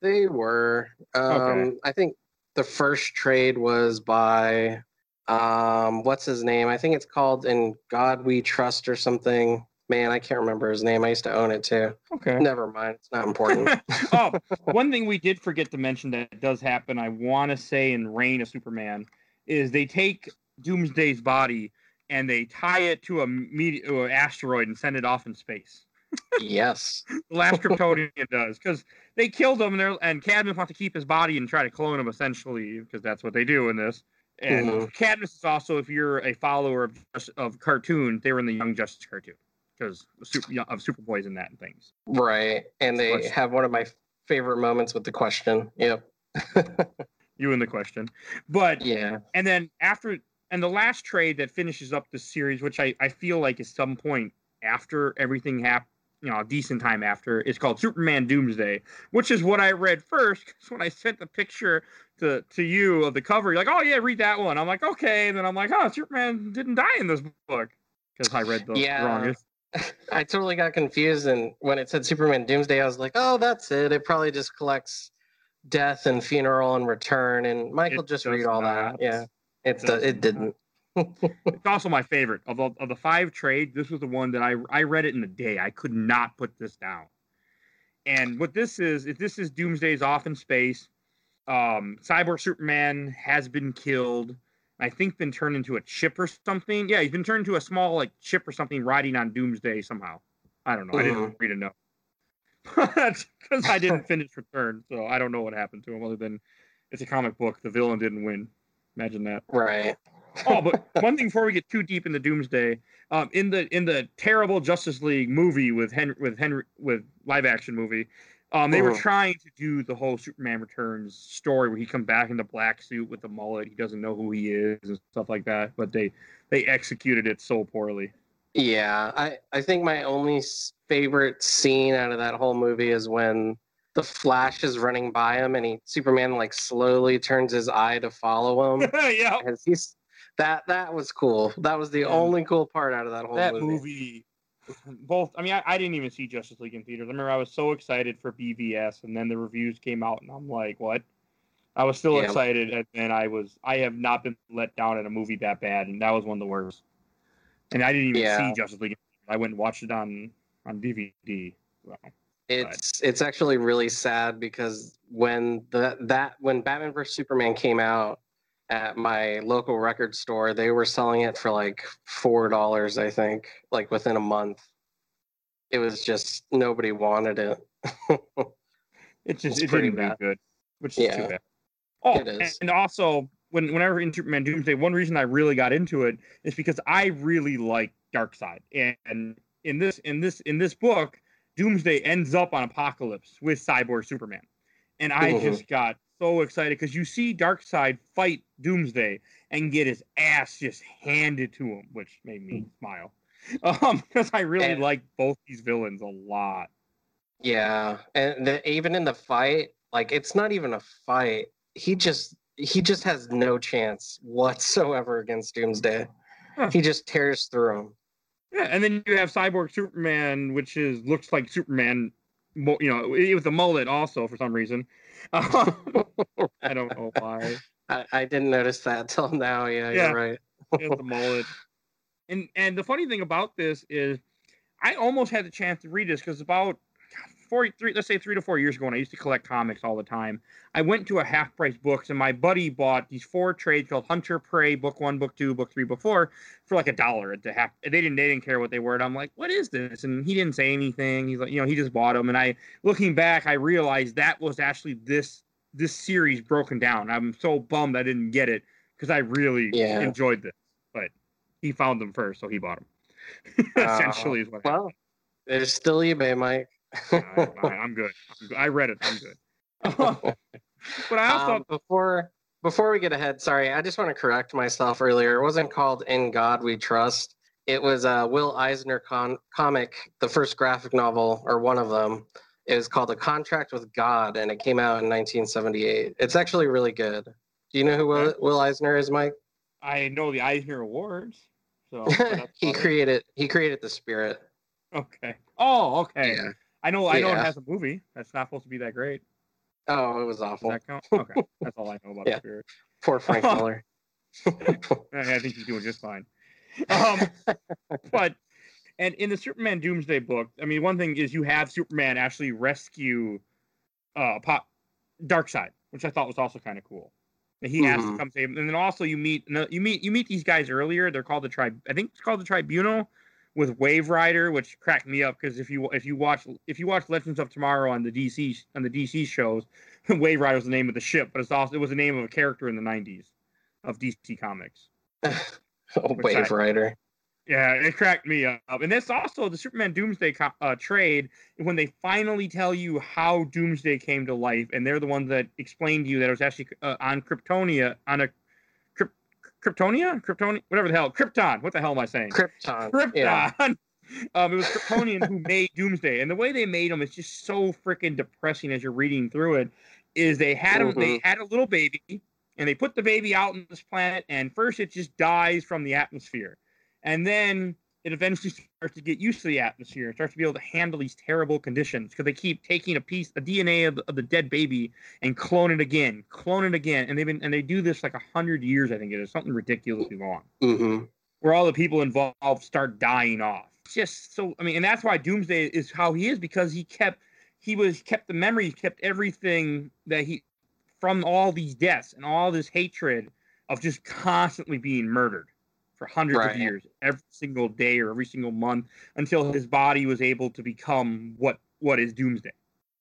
They were. Um, Okay. I think the first trade was by, um, what's his name? I think it's called "In God We Trust" or something. Man, I can't remember his name. I used to own it too. Okay. Never mind. It's not important. oh, one thing we did forget to mention that does happen, I want to say in Reign of Superman, is they take Doomsday's body and they tie it to a meteor, asteroid and send it off in space. Yes. The last Kryptonian does because they killed him and, and Cadmus wants to keep his body and try to clone him essentially because that's what they do in this. And Mhm. Cadmus is also, if you're a follower of of cartoon, they were in the Young Justice cartoon because of, Super, of Superboy's and that and things. Right. And they have one of my favorite moments with the question. Yep. You in the question, but Yeah. and then after and the last trade that finishes up the series, which I, I feel like is some point after everything happened, you know, a decent time after, is called Superman Doomsday, which is what I read first. Because when I sent the picture to to you of the cover, you're like, oh yeah, read that one. I'm like, okay, and then I'm like, oh, Superman didn't die in this book because I read the Yeah. wrongest. I totally got confused, and when it said Superman Doomsday, I was like, "Oh, that's it. It probably just collects death and funeral and return." And Michael It just read all not. that. Yeah, it does it didn't. It's also my favorite of the, of the five trades. This was the one that I I read it in a day. I could not put this down. And what this is, if this is Doomsday's off in space, um, Cyborg Superman has been killed. I think been turned into a chip or something. Yeah, he's been turned into a small like chip or something riding on Doomsday somehow. I don't know. I didn't read enough. because I didn't finish Return, so I don't know what happened to him other than it's a comic book. The villain didn't win. Imagine that right. Oh, but one thing before we get too deep into Doomsday, um, in the in the terrible Justice League movie with Henry with Henry with live action movie, um, they were Mhm. trying to do the whole Superman Returns story where he comes back in the black suit with the mullet, he doesn't know who he is and stuff like that. But they they executed it so poorly. Yeah, I I think my only favorite scene out of that whole movie is when the Flash is running by him and he Superman like slowly turns his eye to follow him. yeah, As he's that that was cool. That was the Yeah. only cool part out of that whole that movie. movie. Both, I mean, I, I didn't even see Justice League in theaters. I remember I was so excited for BVS, and then the reviews came out, and I'm like, "What?" I was still Yeah. excited, and then I was. I have not been let down at a movie that bad, and that was one of the worst. And I didn't even Yeah. see Justice League. I went and watched it on on DVD. So, It's it's actually really sad because when the that when Batman vs Superman came out at my local record store, they were selling it for like four dollars, I think, like within a month. It was just nobody wanted it. it just it pretty didn't do bad. good, which is too bad. Oh, It is. and also when whenever Superman Doomsday, one reason I really got into it is because I really like Darkseid, and in this in this in this book, Doomsday ends up on Apokolips with Cyborg Superman, and I Mhm. just got so excited because you see Darkseid fight Doomsday and get his ass just handed to him, which made me smile, um, because I really And- like both these villains a lot. Yeah, and the, even in the fight, like it's not even a fight. He just he just has no chance whatsoever against Doomsday. Huh. He just tears through him. Yeah, and then you have Cyborg Superman, which is looks like Superman, you know, with a mullet also for some reason. I don't know why. I, I didn't notice that till now. Yeah, Yeah. you're right. He has the mullet. And and the funny thing about this is, I almost had the chance to read this because about four, three, let's say three to four years ago, when I used to collect comics all the time, I went to a half price books and my buddy bought these four trades called Hunter Prey, book one, book two, book three, book four, for like a dollar at the half. They didn't they didn't care what they were. And I'm like, what is this? And he didn't say anything. He's like, you know, he just bought them. And I, looking back, I realized that was actually this this series broken down. I'm so bummed I didn't get it because I really Yeah. enjoyed this. But he found them first, so he bought them. Uh, Essentially, is what happened. Well, there's still eBay, Mike. I, am good. I'm good. I read it. I'm good. but I also Um, before before we get ahead, sorry, I just want to correct myself earlier. It wasn't called "In God We Trust." It was a Will Eisner con- comic, the first graphic novel or one of them. It was called "A Contract with God," and it came out in 1978. It's actually really good. Do you know who Will, Will Eisner is, Mike? I know the Eisner Awards. So he created he created the spirit. Okay. Oh, okay. Yeah. I know. I know it has a movie that's not supposed to be that great. Oh, it was awful. that count? Okay. That's all I know about Yeah. the spirit. Poor Frank Miller. I think he's doing just fine. Um, but and in the Superman Doomsday book, I mean, one thing is you have Superman actually rescue uh Pop Darkseid, which I thought was also kind of cool. That he has to come save him, and then also you meet you meet you meet these guys earlier. They're called the tribe. I think it's called the Tribunal with Wave Rider, which cracked me up because if you if you watch if you watch Legends of Tomorrow on the DC on the DC shows, Wave Rider was the name of the ship, but it's also it was the name of a character in the '90s of DC Comics. oh, Wave Rider. Yeah, it cracked me up. And that's also the Superman Doomsday co- uh, trade when they finally tell you how Doomsday came to life, and they're the ones that explained to you that it was actually uh, on Kryptonia, on a Kryptonia, Kryptonia, whatever the hell, Krypton. What the hell am I saying? Krypton. Krypton. Yeah. um, it was Kryptonian who made Doomsday, and the way they made him is just so freaking depressing as you're reading through it. Is they had him, they had a little baby, and they put the baby out on this planet, and first it just dies from the atmosphere, and then it eventually starts to get used to the atmosphere. Starts to be able to handle these terrible conditions because they keep taking a piece, a DNA of, of the dead baby, and clone it again, clone it again, and they've been and they do this like a hundred years, I think it is something ridiculously long. Hmm where all the people involved start dying off. It's just so I mean, and that's why Doomsday is how he is because he kept he was kept the memories, kept everything that he from all these deaths and all this hatred of just constantly being murdered for hundreds Right. of years, every single day or every single month, until his body was able to become what what is Doomsday,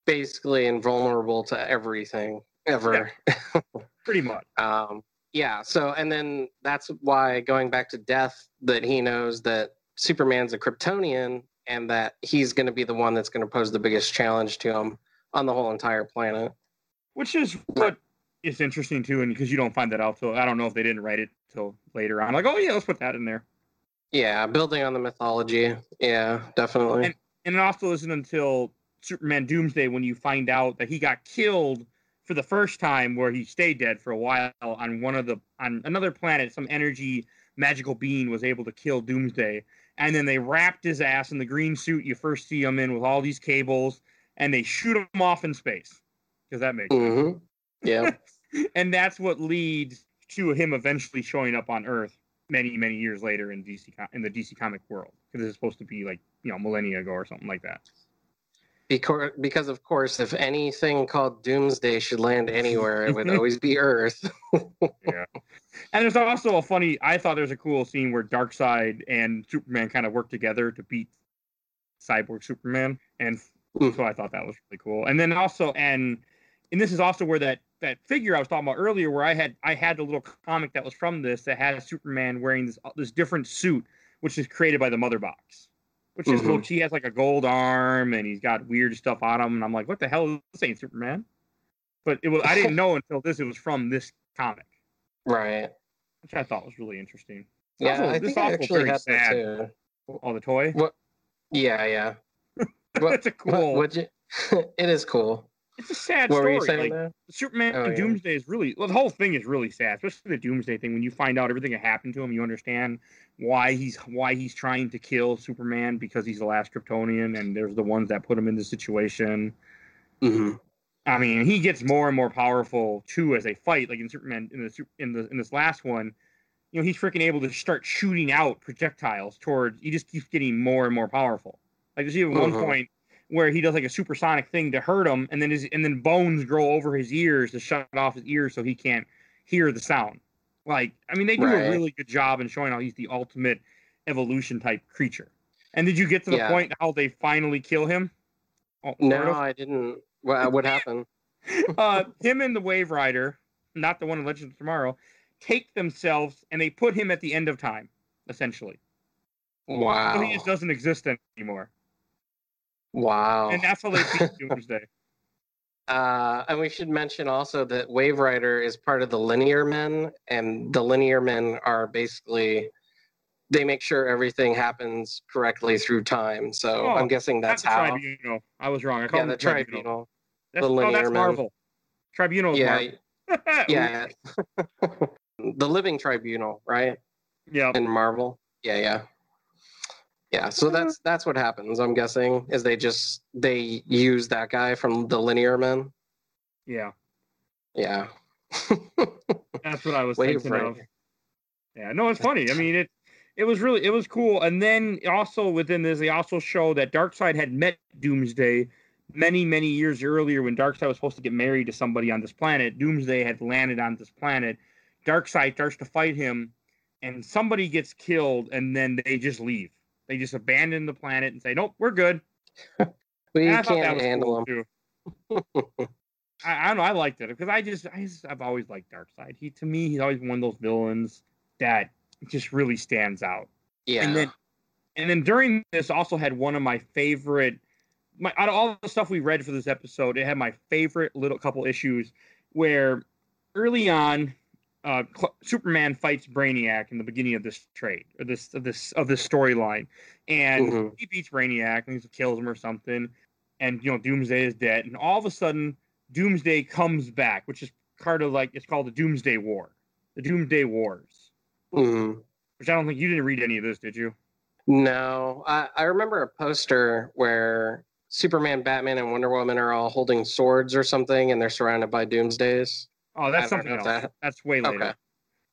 Basically invulnerable to everything ever. pretty much. Um, yeah. So, and then that's why going back to death, that he knows that Superman's a Kryptonian and that he's going to be the one that's going to pose the biggest challenge to him on the whole entire planet. Which is what is interesting too, and because you don't find that out till I don't know if they didn't write it till later on. Like, oh yeah, let's put that in there. Yeah, building on the mythology. Yeah, definitely. And- and it also isn't until Superman Doomsday when you find out that he got killed for the first time, where he stayed dead for a while on one of the on another planet. Some energy magical being was able to kill Doomsday, and then they wrapped his ass in the green suit you first see him in with all these cables, and they shoot him off in space because that makes sense. hmm Yeah. and that's what leads to him eventually showing up on Earth many many years later in DC in the DC comic world because it's supposed to be like you know millennia ago or something like that. Because, because of course, if anything called Doomsday should land anywhere, it would always be Earth. Yeah. And there's also a funny. I thought there's a cool scene where Darkseid and Superman kind of work together to beat Cyborg Superman, and Hmm. so I thought that was really cool. And then also, and and this is also where that that figure I was talking about earlier, where I had I had the little comic that was from this that had Superman wearing this this different suit, which is created by the Mother Box. Which is Mhm. cool. He has like a gold arm and he's got weird stuff on him, and I'm like, what the hell? Is this ain't Superman. But it was I didn't know until this it was from this comic, Right. which I thought was really interesting. Yeah, also- I this think I actually had that sad. too. Oh, the toy. What? Yeah, yeah. What- That's a What, cool. would you? it is cool. It's a sad What story. saying like, there? Superman Oh, and yeah. Doomsday is really well. The whole thing is really sad, especially the Doomsday thing. When you find out everything that happened to him, you understand why he's why he's trying to kill Superman because he's the last Kryptonian, and there's the ones that put him in this situation. hmm I mean, he gets more and more powerful too as they fight. Like in Superman in the in the in this last one, you know, he's freaking able to start shooting out projectiles towards. He just keeps getting more and more powerful. Like there's even one Mhm. point where he does like a supersonic thing to hurt him, and then his and then bones grow over his ears to shut off his ears so he can't hear the sound. Like, I mean, they do Right. a really good job in showing how he's the ultimate evolution type creature. And did you get to the Yeah. point how they finally kill him? Oh, No. I didn't. What, what happened? uh, him and the Wave Rider, not the one in Legends of Tomorrow, take themselves and they put him at the end of time, essentially. Wow. So he just doesn't exist anymore. Wow. And that's how they beat Doomsday. Uh, and we should mention also that Wave Rider is part of the Linear Men, and the Linear Men are basically they make sure everything happens correctly through time. So Oh, I'm guessing that's the how. Tribunal. I was wrong. I Yeah, called the Tribunal. Tribunal. That's, the oh, that's Men. Marvel. Tribunal is Yeah, Marvel. yeah. the Living Tribunal, right? yeah. In Marvel. Yeah, yeah. Yeah, so uh-huh. that's that's what happens. I'm guessing is they just they use that guy from the Linear Men. Yeah. Yeah. That's what I was Wave thinking of. Yeah, no, it's funny. I mean, it it was really it was cool. And then also within this, they also show that Darkseid had met Doomsday many many years earlier when Darkseid was supposed to get married to somebody on this planet. Doomsday had landed on this planet. Darkseid starts to fight him, and somebody gets killed, and then they just leave. They just abandon the planet and say, "Nope, we're good." We And I thought that can't was handle cool, them. too. I, I don't know. I liked it because I just, I just, I've always liked Darkseid. He to me, he's always one of those villains that just really stands out. Yeah. And then, and then during this, also had one of my favorite. My out of all the stuff we read for this episode, it had my favorite little couple issues where early on, uh, Superman fights Brainiac in the beginning of this trade or this of this of this storyline, and Mhm. he beats Brainiac and he kills him or something, and you know Doomsday is dead, and all of a sudden Doomsday comes back, which is part of like it's called the Doomsday War, the Doomsday Wars, Mhm. which I don't think you didn't read any of this, did you? No, I, I remember a poster where Superman, Batman, and Wonder Woman are all holding swords or something, and they're surrounded by Doomsdays. Oh, that's something else. that- That's way later. Okay.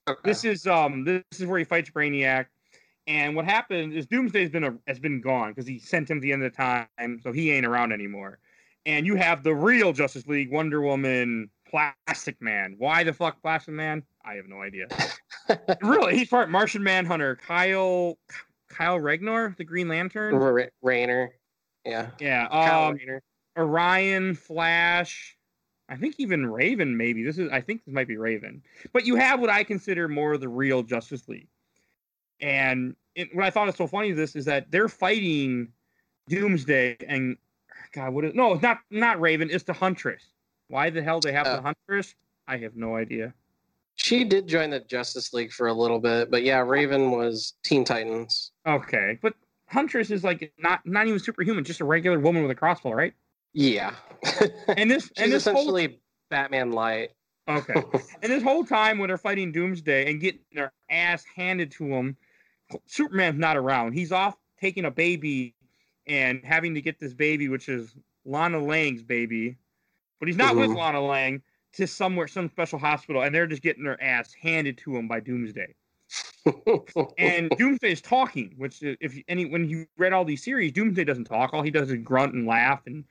Okay. This is um this is where he fights Brainiac, and what happened is Doomsday's been a, has been gone because he sent him to the end of the time, so he ain't around anymore. And you have the real Justice League, Wonder Woman, Plastic Man. Why the fuck Plastic Man? I have no idea. really, he's part Martian Manhunter, Kyle Kyle Ragnar, the Green Lantern. Ra- Rayner. Yeah. Yeah, Kyle um, Rayner. Orion, Flash, I think even Raven. Maybe this is. I think this might be Raven. But you have what I consider more of the real Justice League. And it, what I thought was so funny this is that they're fighting Doomsday and God, what is no? It's not not Raven. It's the Huntress. Why the hell they have Oh. the uh, Huntress? I have no idea. She did join the Justice League for a little bit, but yeah, Raven was Teen Titans. Okay, but Huntress is like not not even superhuman, just a regular woman with a crossbow, right? Yeah. And this She's and this whole Batman Light. okay. And this whole time when they're fighting Doomsday and getting their ass handed to them, Superman's not around. He's off taking a baby and having to get this baby, which is Lana Lang's baby, but he's not with Mhm. Lana Lang to somewhere, some special hospital, and they're just getting their ass handed to him by Doomsday. And Doomsday is talking, which if any when you read all these series, Doomsday doesn't talk. All he does is grunt and laugh and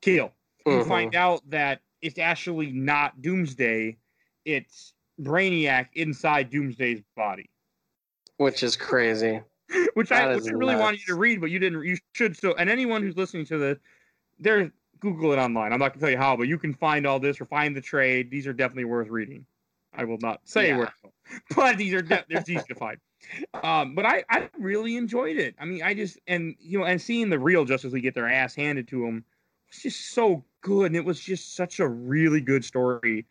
kill you Mhm. find out that it's actually not Doomsday, it's Brainiac inside Doomsday's body. Which is crazy. Which I which I really wanted you to read, but you didn't you should still and anyone who's listening to this, there's Google it online. I'm not gonna tell you how, but you can find all this or find the trade. These are definitely worth reading. I will not say Yeah. where, but these are de- they're easy to find. Um, but I, I really enjoyed it. I mean, I just and you know, and seeing the real Justice League get their ass handed to them was just so good, and it was just such a really good story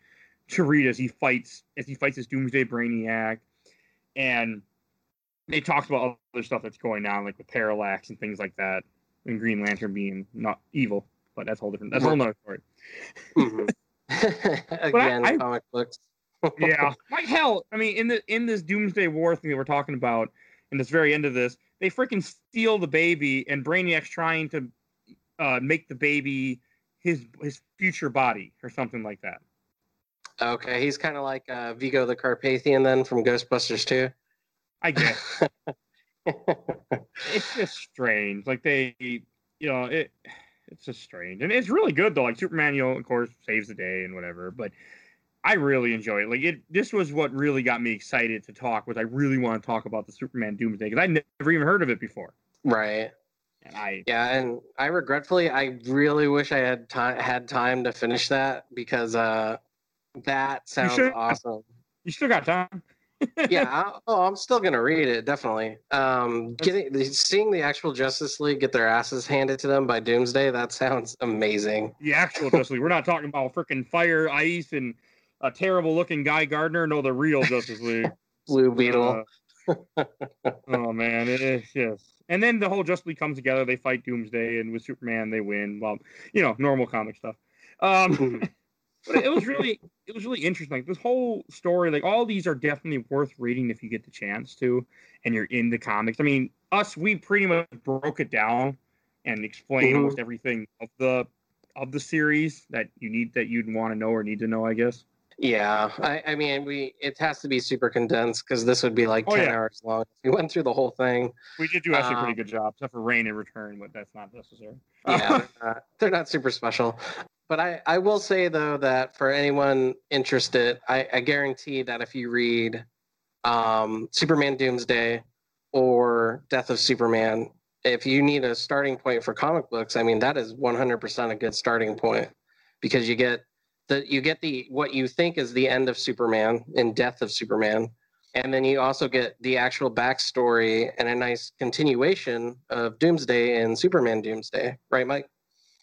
to read as he fights as he fights this Doomsday Brainiac, and they talked about other stuff that's going on, like with Parallax and things like that, and Green Lantern being not evil, but that's a whole different. That's a whole nother story. Mhm. Again, I- comic books. yeah, like hell. I mean, in the in this Doomsday War thing that we're talking about, in this very end of this, they freaking steal the baby, and Brainiac's trying to uh, make the baby his his future body or something like that. Okay, he's kind of like uh, Vigo the Carpathian then from Ghostbusters 2. I guess it's just strange. Like they, you know, it it's just strange, and it's really good though. Like Superman, you know, of course, saves the day and whatever, but. I really enjoy it. Like it, this was what really got me excited to talk. Was I really want to talk about the Superman Doomsday because I never even heard of it before. right. And I Yeah, and I regretfully, I really wish I had time had time to finish that because uh, that sounds should. awesome. you still got time. yeah, I, oh, I'm still gonna read it definitely. Um, getting seeing the actual Justice League get their asses handed to them by Doomsday, that sounds amazing. the actual Justice League. We're not talking about freaking fire, ice, and a terrible looking Guy Gardner. No, the real Justice League. Blue Beetle. Uh, oh man, it is just. And then the whole Justice League comes together. They fight Doomsday, and with Superman, they win. Well, you know, normal comic stuff. Um, but it was really, it was really interesting. Like this whole story, like all these are definitely worth reading if you get the chance to, and you're into comics. I mean, us, we pretty much broke it down and explained Mhm. almost everything of the of the series that you need that you'd want to know or need to know. I guess. Yeah, I, I mean, we it has to be super condensed because this would be like Oh, ten yeah. hours long. If we went through the whole thing. We did do actually a pretty Um, good job, except for Reign in Return, but that's not necessary. yeah, they're not, they're not super special. But I, I will say though that for anyone interested, I, I guarantee that if you read um, Superman Doomsday or Death of Superman, if you need a starting point for comic books, I mean that is 100% a good starting point because you get the you get the what you think is the end of Superman in Death of Superman, and then you also get the actual backstory and a nice continuation of Doomsday and Superman Doomsday, right, Mike?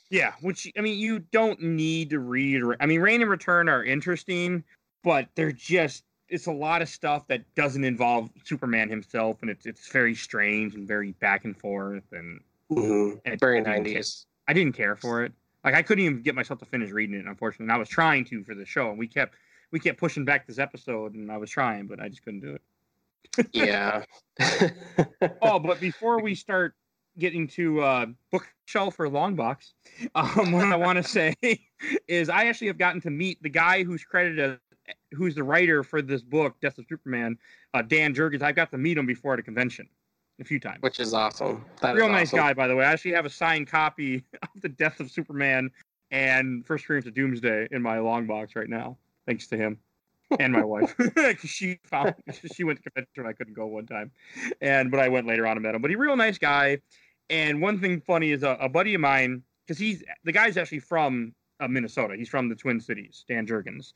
Yeah, which I mean, you don't need to read. I mean, Reign and Return are interesting, but they're just it's a lot of stuff that doesn't involve Superman himself, and it's it's very strange and very back and forth, and, Mhm. and Very I didn't care- 90s. I didn't care for it. Like I couldn't even get myself to finish reading it, unfortunately. And I was trying to for the show, and we kept we kept pushing back this episode, and I was trying, but I just couldn't do it. Yeah. oh, but before we start getting to uh, bookshelf or long box, um, what I want to say is I actually have gotten to meet the guy who's credited as who's the writer for this book, Death of Superman, uh, Dan Jurgens. I got to meet him before at a convention a few times. Which is awesome. That is Real nice awesome. guy, by the way. I actually have a signed copy of the Death of Superman and First Appearance of Doomsday in my long box right now, thanks to him and my wife. she found she went to convention. I couldn't go one time, and but I went later on and met him. But he's a real nice guy. And one thing funny is a, a buddy of mine, because he's the guy's actually from uh, Minnesota. He's from the Twin Cities, Dan Jurgens.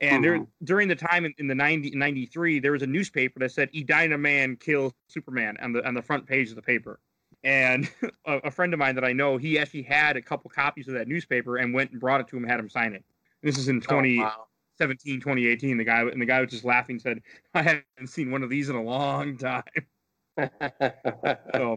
And there, Mhm. during the time in, in the 90, 93, there was a newspaper that said Edina Man kills Superman on the on the front page of the paper. And a, a friend of mine that I know, he actually had a couple copies of that newspaper and went and brought it to him, had him sign it. This is in Oh, 2017, wow. 2018. The guy and the guy was just laughing, said, "I haven't seen one of these in a long time." So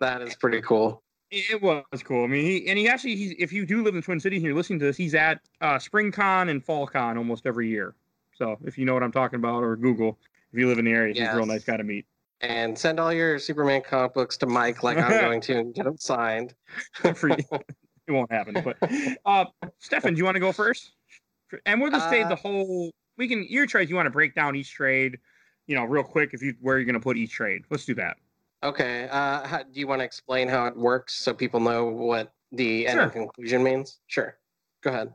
that is pretty cool. It was cool. I mean, he and he actually, he's if you do live in Twin Cities and you're listening to this, he's at uh, Spring Con and Fall Con almost every year. So if you know what I'm talking about, or Google, if you live in the area, he's a real nice guy to meet. And send all your Superman comic books to Mike, like I'm going to, and get them signed. For you. it won't happen. But uh, Stefan, do you want to go first? And we'll just say Uh, the whole. We can your trades. You want to break down each trade, you know, real quick. If you where you're going to put each trade, let's do that. Okay. Uh, how, do you want to explain how it works so people know what the end Sure. and conclusion means? Sure. Go ahead.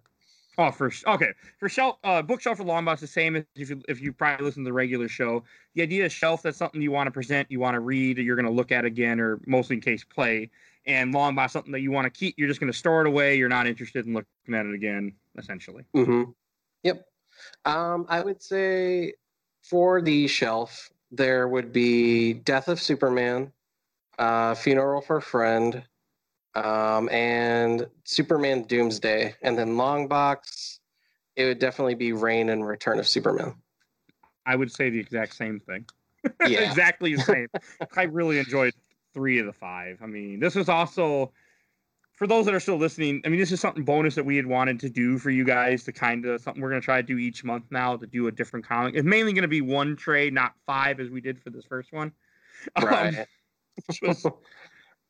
Oh, for okay, for shelf, uh, bookshelf or long box, the same as if you if you probably listen to the regular show. The idea is shelf that's something you want to present, you want to read, or you're going to look at again, or mostly in case play. And long box something that you want to keep, you're just going to store it away. You're not interested in looking at it again, essentially. Mm-hmm. Yep. Um, I would say for the shelf, there would be Death of Superman, uh, Funeral for a Friend, um, and Superman Doomsday. And then long box, it would definitely be Reign and Return of Superman. I would say the exact same thing. Yeah. exactly the same. I really enjoyed three of the five. I mean, this was also for those that are still listening. I mean, this is something bonus that we had wanted to do for you guys to kind of something we're going to try to do each month now to do a different comic. It's mainly going to be one trade, not five as we did for this first one. Um, Right. which was-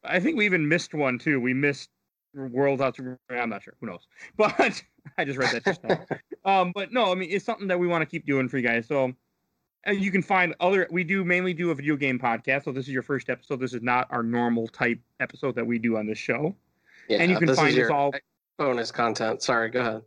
I think we even missed one too. We missed World Out. I'm not sure. Who knows? But I just read that just now. Um, but no, I mean it's something that we want to keep doing for you guys. So and you can find other we do mainly do a video game podcast. So this is your first episode. This is not our normal type episode that we do on this show. Yeah, and you can find us all bonus content. Sorry, go ahead.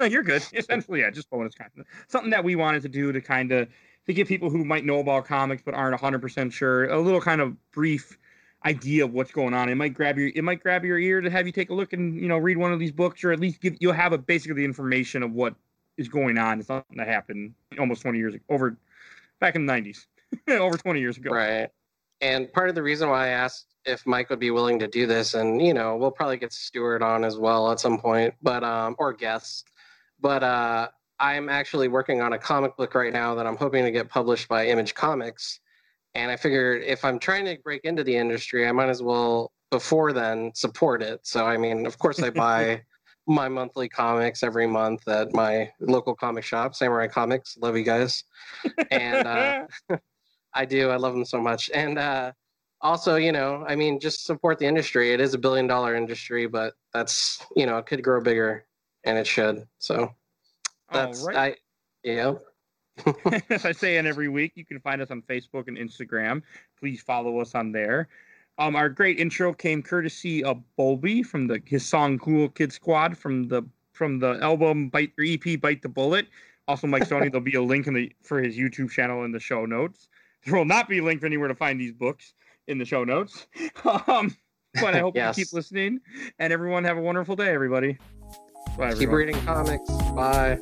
No, you're good. Essentially, yeah, just bonus content. Something that we wanted to do to kind of to give people who might know about comics but aren't 100% sure a little kind of brief idea of what's going on. It might grab your it might grab your ear to have you take a look and you know read one of these books, or at least give you'll have a basically the information of what is going on. It's something that happened almost 20 years ago, over back in the 90s, over 20 years ago. Right. And part of the reason why I asked if Mike would be willing to do this, and you know, we'll probably get Stuart on as well at some point, but um, or guests. But uh, I'm actually working on a comic book right now that I'm hoping to get published by Image Comics. And I figured if I'm trying to break into the industry, I might as well before then support it. So I mean, of course, I buy my monthly comics every month at my local comic shop, Samurai Comics. Love you guys, and uh, I do. I love them so much, and uh, also, you know, I mean, just support the industry. It is a billion dollar industry, but that's you know, it could grow bigger, and it should. So that's I, yeah. As I say in every week, you can find us on Facebook and Instagram. Please follow us on there. Um, our great intro came courtesy of Bolby from the his song "Cool Kid Squad" from the from the album "Bite" or EP "Bite the Bullet." Also, Mike Sony, there'll be a link in the for his YouTube channel in the show notes. There will not be a link for anywhere to find these books in the show notes. Um, but I hope yes. you keep listening, and everyone have a wonderful day, everybody. Bye, everyone. Keep reading comics. Bye.